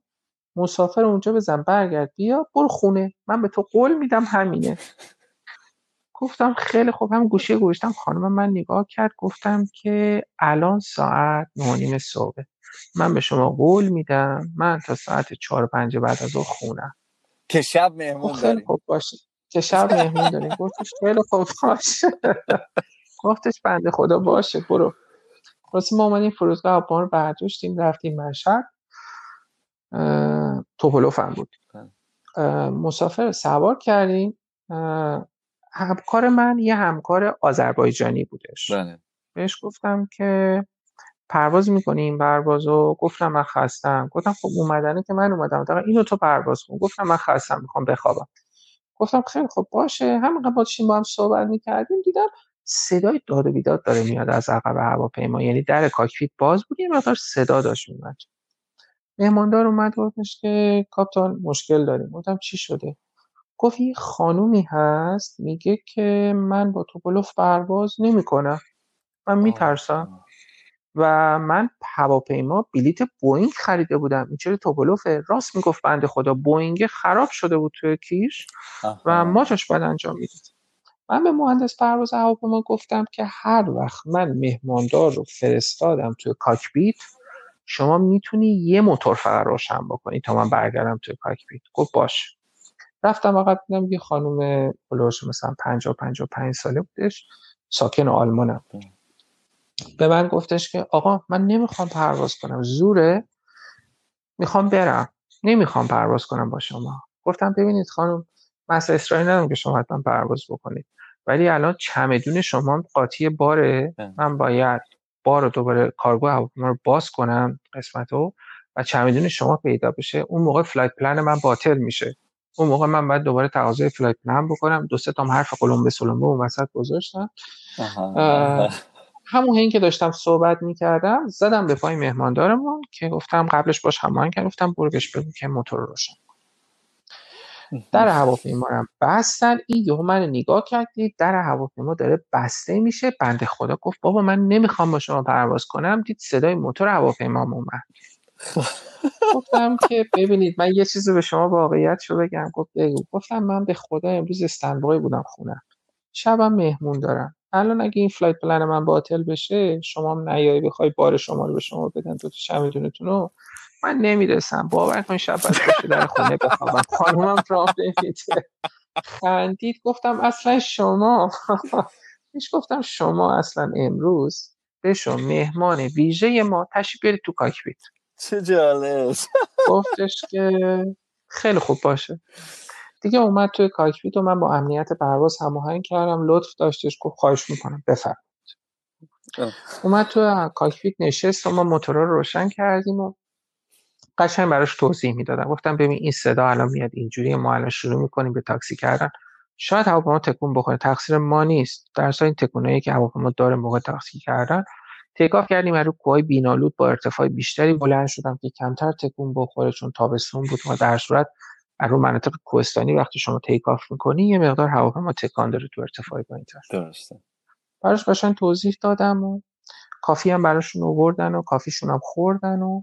مسافر اونجا بزن برگرد بیا برو خونه من به تو قول میدم همینه. گفتم خیلی خوب هم گوشی گوشتم خانم من نگاه کرد گفتم که الان ساعت نیم صبح من به شما قول میدم من تا ساعت چهار پنج بعد از او خونم. که شب مهمون خیلی خوب باشه. که شب مهمون داریم. گفتش خیلی خوب باشه. گفتش بنده خدا باشه برو. خلاص ما اومدیم فرودگاه ما رو برداشتیم رفتیم مشهد. توپلوف هم بود. مسافر سوار کردیم. همکار من یه همکار آذربایجانی بودش. بله. بهش گفتم که پرواز می‌کنیم پروازو گفتم من خستم. گفتم خب اومدنه که من اومدم. دقیقا اینو تو پرواز کن. گفتم من خستم می‌خوام بخوابم. گفتم خیلی خب باشه. همینقدر با با هم صحبت می‌کردیم دیدم صدای داد و بیداد داره میاد از عقب هواپیما. یعنی در cockpit باز بود یه مقدار صدا داشت میومد مهماندار اومد گفتش که captain مشکل داریم گفتم چی شده؟ گفت یه خانومی هست میگه که من با توپلوف پرواز نمی‌کنم. من میترسم. و من هواپیما بلیت بوینگ خریده بودم. این چرا توپلوفه راست می‌گفت بنده خدا؟ بوینگ خراب شده بود توی کیش و ما جاش باید انجام می‌دید من به مهندس پرواز هواپیما گفتم که هر وقت من مهماندار رو فرستادم توی کاکپیت شما می‌تونی یه موتور فقط روشن بکنی تا من برگردم توی کاکپیت گفت باش. رفتم فقط دیدم یه خانم بلوش مثلا 50 55 ساله بودش. ساکن آلمانم به من گفتش که آقا من نمی‌خوام پرواز کنم. زوره. می‌خوام برم. نمی‌خوام پرواز کنم با شما. گفتم ببینید خانم من اصراری ندارم که شما حتما پرواز بکنید. ولی الان چمدون شما قاطی باره. من باید بار رو دوباره کارگو هواپیما رو باز کنم قسمت رو و چمدون شما پیدا بشه. اون موقع flight plan من باطل میشه. اون موقع من باید دوباره تقاضای flight plan بکنم. دو سه تا حرف قلمبه سلمبه اون وسط گذاشتم. همون این که داشتم صحبت می‌کردم زدم به پای مهماندارمون که گفتم قبلش باش هماهنگ کردم. گفتم برو بهش بگو که موتور روشن. در هواپیما رو بستن. این یهو من نگاه کرد دید در هواپیما داره بسته میشه. بنده خدا گفت بابا من نمی‌خوام با شما پرواز کنم. دید صدای موتور هواپیما اومد. گفتم که ببینید من یه چیزی به شما واقعیت شو بگم. گفت بگو. گفتم من به خدا امروز standby بودم خونم. شبم مهمون دارم. الان اگه این flight plan من باطل بشه شما هم نیایی بخوای بار شما رو به شما بدن. دو تا چمدونتون رو من نمی‌رسم باور کن شب بعد در خونه بخوابم. خانومم راه نمیده. خندید. گفتم اصلا شما (laughs) پیش گفتم شما اصلا امروز بشو مهمان ویژه ما تشریف بیارید تو کاکپیت چه جالب. گفتش که خیلی خوب باشه. دیگه اومد توی کاکپیت و من با امنیت پرواز هماهنگ کردم. لطف داشتش. گفت خواهش می‌کنم. بفرمایید. اومد توی کاکپیت نشست و ما موتور رو روشن کردیم و قشنگ براش توضیح می‌دادم. گفتم ببین این صدا الان میاد اینجوری ما الان شروع می‌کنیم به تاکسی کردن. شاید هواپیما تکون بخوره. تقصیر ما نیست. در این تکونایی که هواپیما داره موقع تاکسی کردن. تیکاف کردیم رو کوههای بینالود با ارتفاع بیشتری بلند شدم که کمتر تکون بخوره چون تابستون بود و در صورت رو مناطق کوهستانی وقتی شما تیکاف می‌کنی یه مقدار هواپیما تکان داره تو ارتفاع پایینتر. درسته. براش قشنگ توضیح دادم و کافی هم براشون آوردن و کافیشون هم خوردن و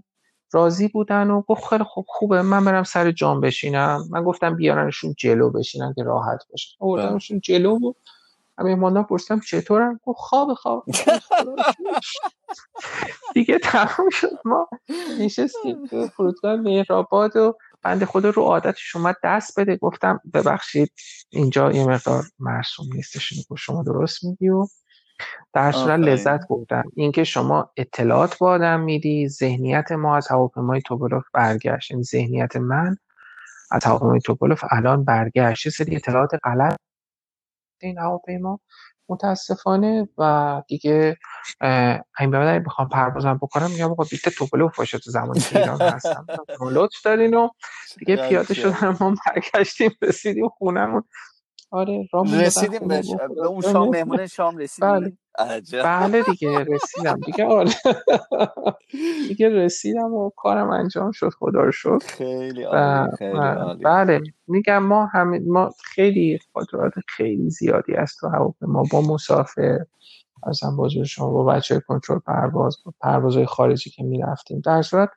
راضی بودن و گفت خیلی خوب خوبه. من برم سر جام بشینم. من گفتم بیارنشون جلو بشینن که راحت باشن. آوردنشون جلو بود همه ماندم پرسیدم چطورن؟ گفت خواب خواب دیگه تمام شد. ما نشستیم تو فرودگاه مهرآباد و بند خدا رو عادتش اومد دست بده. گفتم ببخشید اینجا یه مقدار مرسوم نیستش شما درست میگی و در صورت لذت بردم. اینکه شما اطلاعات با آدم میدی ذهنیت ما از هواپیمای توبولوف برگشت. این یعنی ذهنیت من از هواپیمای توبولوف الان برگشت. یه سری اطلاعات غلط این هواپیما. متاسفانه و دیگه این به بعد بخوام پروازم بکنم میگم آقا بیت توپلوف باشه تو زمانی که ایران هستم. (laughs) لطف دارین و دیگه پیاده شدن ما برگشتیم رسیدیم خونمون آره رسیدیم به, به اون شام مهمون شام رسیدیم. بله. بله دیگه رسیدم دیگه آره. (laughs) دیگه رسیدم و کارم انجام شد خدا رو شد خیلی عالی خیلی عالی. بله میگم ما همه ما خیلی خاطرات خیلی زیادی است تو ما با مسافر هم بازور شما با بچه کنترل پرواز با پروازهای خارجی که می‌رفتیم. در صورت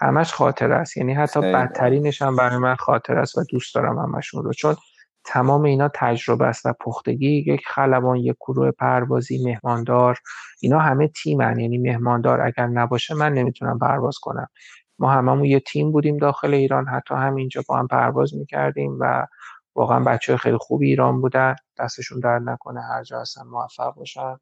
همش خاطر است. یعنی حتی بدترینش هم برای من خاطر است و دوست دارم همشون رو. چون تمام اینا تجربه است و پختگی یک خلبان یک گروه پروازی مهماندار اینا همه تیمن. یعنی مهماندار اگر نباشه من نمی‌تونم پرواز کنم. ما هممون یه تیم بودیم داخل ایران حتی همینجا با هم پرواز می‌کردیم و واقعا بچه خیلی خوبی ایران بودن. دستشون در نکنه هر جا هستن موفق باشن.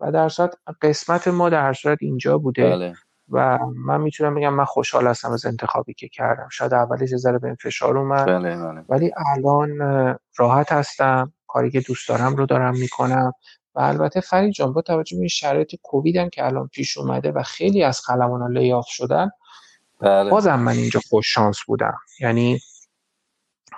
و در صورت قسمت ما در صورت اینجا بوده. بله. و من می‌تونم بگم من خوشحال هستم از انتخابی که کردم شاید اولش ذره به فشار اومد بله بله. ولی الان راحت هستم کاری که دوست دارم رو دارم می‌کنم و البته فرید جان با توجه به شرایط کووید هم که الان پیش اومده و خیلی از خلبان لیاف شدن بله. بازم من اینجا خوش شانس بودم یعنی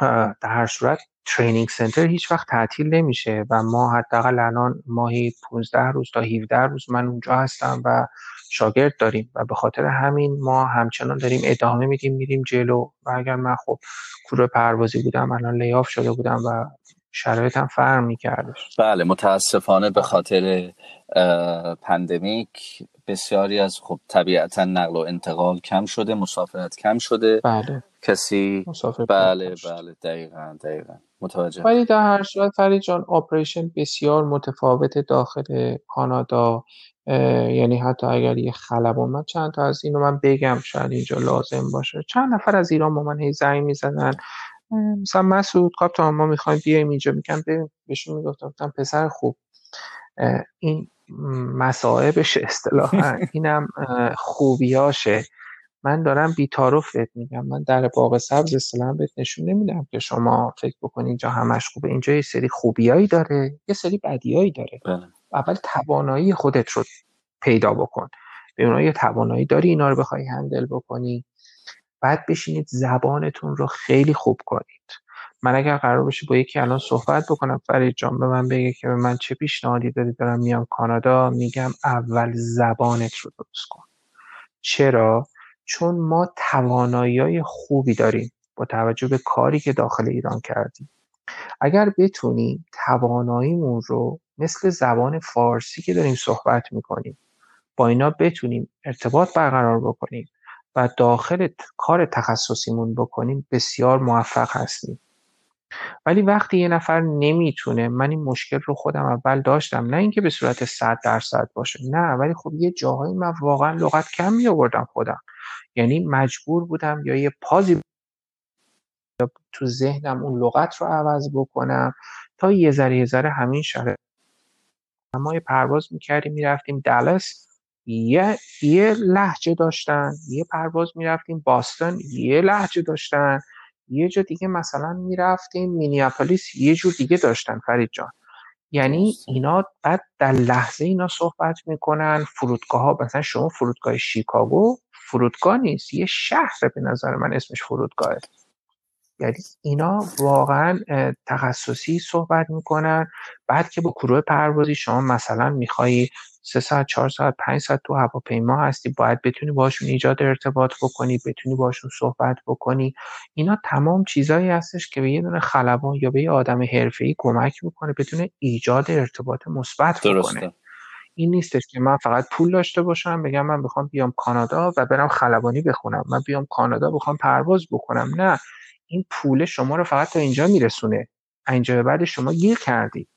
در هر صورت training center هیچ وقت تعطیل نمیشه و ما حداقل الان ماهی 15 روز تا 17 روز من اونجا هستم و شاگرد داریم و به خاطر همین ما همچنان داریم ادامه میدیم میریم جلو و اگر من خب crew پروازی بودم الان layoff شده بودم و شرایطم فرق میکردش بله متاسفانه به خاطر pandemic بسیاری از خب طبیعتا نقل و انتقال کم شده مسافرت کم شده. بله. کسی مسافر بله بله دقیقا دقیقا. متوجه ولی در هر صورت فرید جان آپریشن بسیار متفاوت داخل کانادا. یعنی حتی اگر یه خلب اومد چند تا از اینو من بگم شاید اینجا لازم باشه. چند نفر از ایران با من هی زنگ می‌زدن مثلا مسعود کاپتان ما می‌خوایم بیایم اینجا. میگم بهشون می‌گفتم پسر خوب. این مسائبش اصطلاحا اینم خوبیاشه. من دارم بیتارف بهت میگم. من در باغ سبز اصطلاحا بهت نشون نمیدم که شما فکر بکنی اینجا همش خوبه. اینجا یه سری خوبیایی داره یه سری بدیایی داره. بله. اول توانایی خودت رو پیدا بکن. به یه توانایی داری اینا رو بخوای هندل بکنی. بعد بشینید زبانتون رو خیلی خوب کنید. من اگر قرار باشه با یکی الان صحبت بکنم فرید جان به من بگه که من چه پیشنهادی داری؟ دارم میام کانادا میگم اول زبانت رو درست کن. چرا؟ چون ما توانایی خوبی داریم با توجه به کاری که داخل ایران کردیم. اگر بتونیم تواناییمون رو مثل زبان فارسی که داریم صحبت می‌کنیم. با اینا بتونیم ارتباط برقرار بکنیم و داخل کار تخصصیمون بکنیم بسیار موفق هستیم. ولی وقتی یه نفر نمی‌تونه من این مشکل رو خودم اول داشتم نه اینکه به صورت صد درصد باشه نه ولی خب یه جاهایی من واقعا لغت کم می خودم. یعنی مجبور بودم یا یه پازی تو ذهنم اون لغت رو عوض بکنم تا یه ذره یه ذره همین شرط ما یه پرواز می‌کردیم می‌رفتیم دلس یه یه لحجه داشتن یه پرواز می‌رفتیم باستون یه لحجه داشتن. یه جا دیگه مثلا می‌رفتیم مینیاپولیس یه جور دیگه داشتن فرید جان. یعنی اینا بعد در لحظه اینا صحبت می‌کنن فرودگاه ها مثلا شما فرودگاه شیکاگو فرودگاه نیست یه شهر به نظر من اسمش فرودگاهه. یعنی اینا واقعا تخصصی صحبت می‌کنن. بعد که با کروه پروازی شما مثلا میخوایی سه ساعت چهار ساعت پنج ساعت تو هواپیما هستی باید بتونی باشون ایجاد ارتباط بکنی بتونی باشون صحبت بکنی. اینا تمام چیزهایی هستش که به یه دونه خلبان یا به یه آدم ای کمک می‌کنه بتونه ایجاد ارتباط مثبت بکنه. این نیستش که من فقط پول داشته باشم بگم من بخوام بیام کانادا و برم خلبانی بخونم. من بیام کانادا بخوام پرواز بکنم. نه. این پول شما رو فقط تا اینجا میرسونه. اینجا به بعد شما گیر کردی.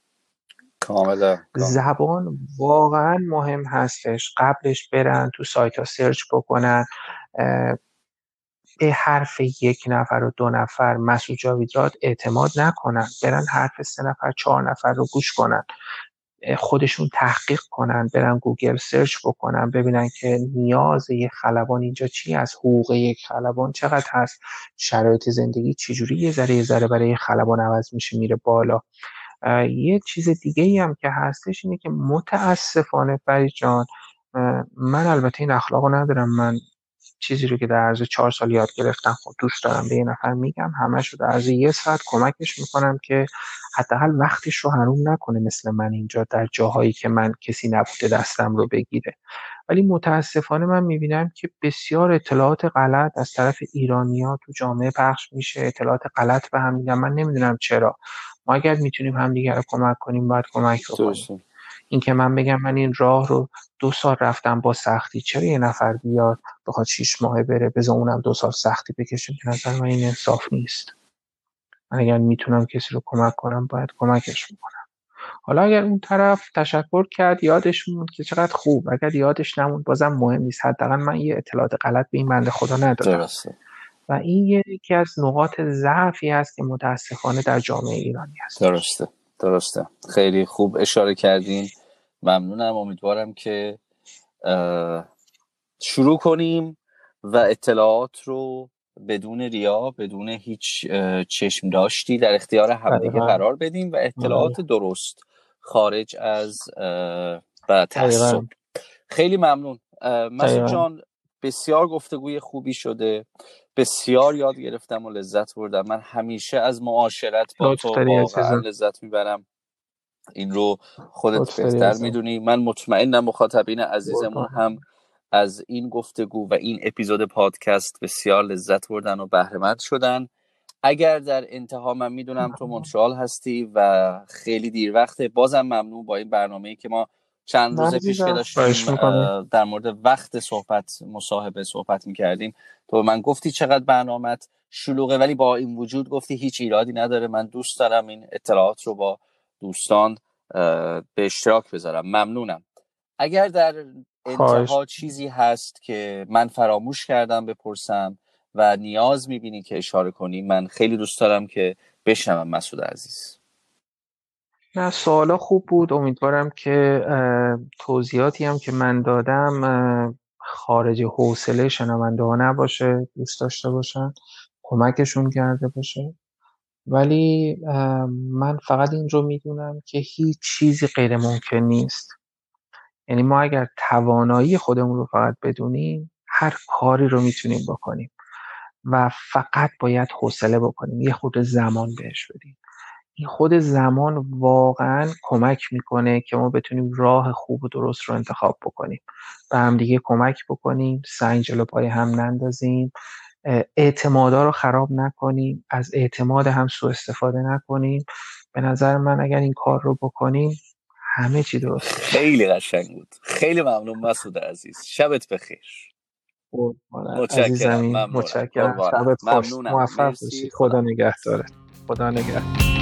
کاملا زبان واقعا مهم هستش. قبلش برن تو سایت ها search بکنن به حرف یک نفر و دو نفر مسعود جاویدراد اعتماد نکنن. برن حرف سه نفر چهار نفر رو گوش کنن. خودشون تحقیق کنن برن گوگل search بکنن ببینن که نیاز یک خلبان اینجا چی از حقوق یک خلبان چقدر هست شرایط زندگی چجوری یه ذره یه ذره برای خلبان عوض میشه میره بالا. یه چیز دیگه ای هم که هستش اینه که متاسفانه فرید جان من البته این اخلاقو ندارم من چیزی رو که در عرض چهار سال یاد گرفتم خب دوست دارم به یه نفر میگم همش رو در عرض یه ساعت کمکش می‌کنم که حداقل وقتش رو حروم نکنه مثل من اینجا در جاهایی که من کسی نبوده دستم رو بگیره. ولی متاسفانه من می‌بینم که بسیار اطلاعات غلط از طرف ایرانیا تو جامعه پخش میشه اطلاعات غلط به هم میگن من نمی‌دونم چرا. ما اگر می‌تونیم همدیگه رو کمک کنیم باید کمک بکنیم. اینکه من بگم من این راه رو دو سال رفتم با سختی. چرا یه نفر بیاد بخواد شیش ماه بره بذار اونم دو سال سختی بکشه؟ به نظر من این انصاف نیست. من اگر می‌تونم کسی رو کمک کنم باید کمکش بکنم. حالا اگر اون طرف تشکر کرد یادش موند که چقدر خوب. اگر یادش نموند بازم مهم نیست. حداقل من یه اطلاعات غلط به این بنده خدا ندارم. و این یکی از نقاط ضعفی است که متاسفانه در جامعه ایرانی هست. درسته. درسته. خیلی خوب اشاره کردین. ممنونم. امیدوارم که شروع کنیم و اطلاعات رو بدون ریا بدون هیچ چشم داشتی در اختیار همدیگه. قرار بدیم و اطلاعات بله. درست خارج از و خیلی ممنون. مسعود جان بسیار گفتگوی خوبی شده. بسیار یاد گرفتم و لذت بردم. من همیشه از معاشرت با تو واقعا لذت می‌برم. این رو خودت بهتر می‌دونی. من مطمئنم مخاطبین عزیزمون هم از این گفتگو و این اپیزود پادکست بسیار لذت بردن و بهرهمند شدن. اگر در انتها من می‌دونم تو مونترال هستی و خیلی دیر وقته بازم ممنون با این برنامه که ما چند روز پیش که داشتیم در مورد وقت صحبت مصاحبه صحبت می‌کردیم. تو من گفتی چقدر برنامت شلوغه ولی با این وجود گفتی هیچ ایرادی نداره. من دوست دارم این اطلاعات رو با دوستان به اشتراک بذارم. ممنونم. اگر در انتها چیزی هست که من فراموش کردم بپرسم و نیاز می‌بینی که اشاره کنی من خیلی دوست دارم که بشنوم مسعود عزیز. نه سوالا خوب بود. امیدوارم که توضیحاتی هم که من دادم خارج حوصله شنونده ها نباشه دوست داشته باشن کمکشون کرده باشه. ولی من فقط این رو می‌دونم که هیچ چیزی غیر ممکن نیست. یعنی ما اگر توانایی خودمون رو فقط بدونیم هر کاری رو می‌تونیم بکنیم و فقط باید حوصله بکنیم یه خود زمان بهش بدیم. این خود زمان واقعا کمک می‌کنه که ما بتونیم راه خوب و درست رو انتخاب بکنیم. به هم دیگه کمک بکنیم سنگ جلو پای هم نندازیم. اعتمادا رو خراب نکنیم از اعتماد هم سوء استفاده نکنیم. به نظر من اگر این کار رو بکنیم همه چی درست خیلی قشنگ بود. خیلی ممنون مسعود عزیز. شبت بخیر. متشکرم. متشکرم. شبت خوش. موفق باشی. خدا نگهدارت. خدا نگهدار.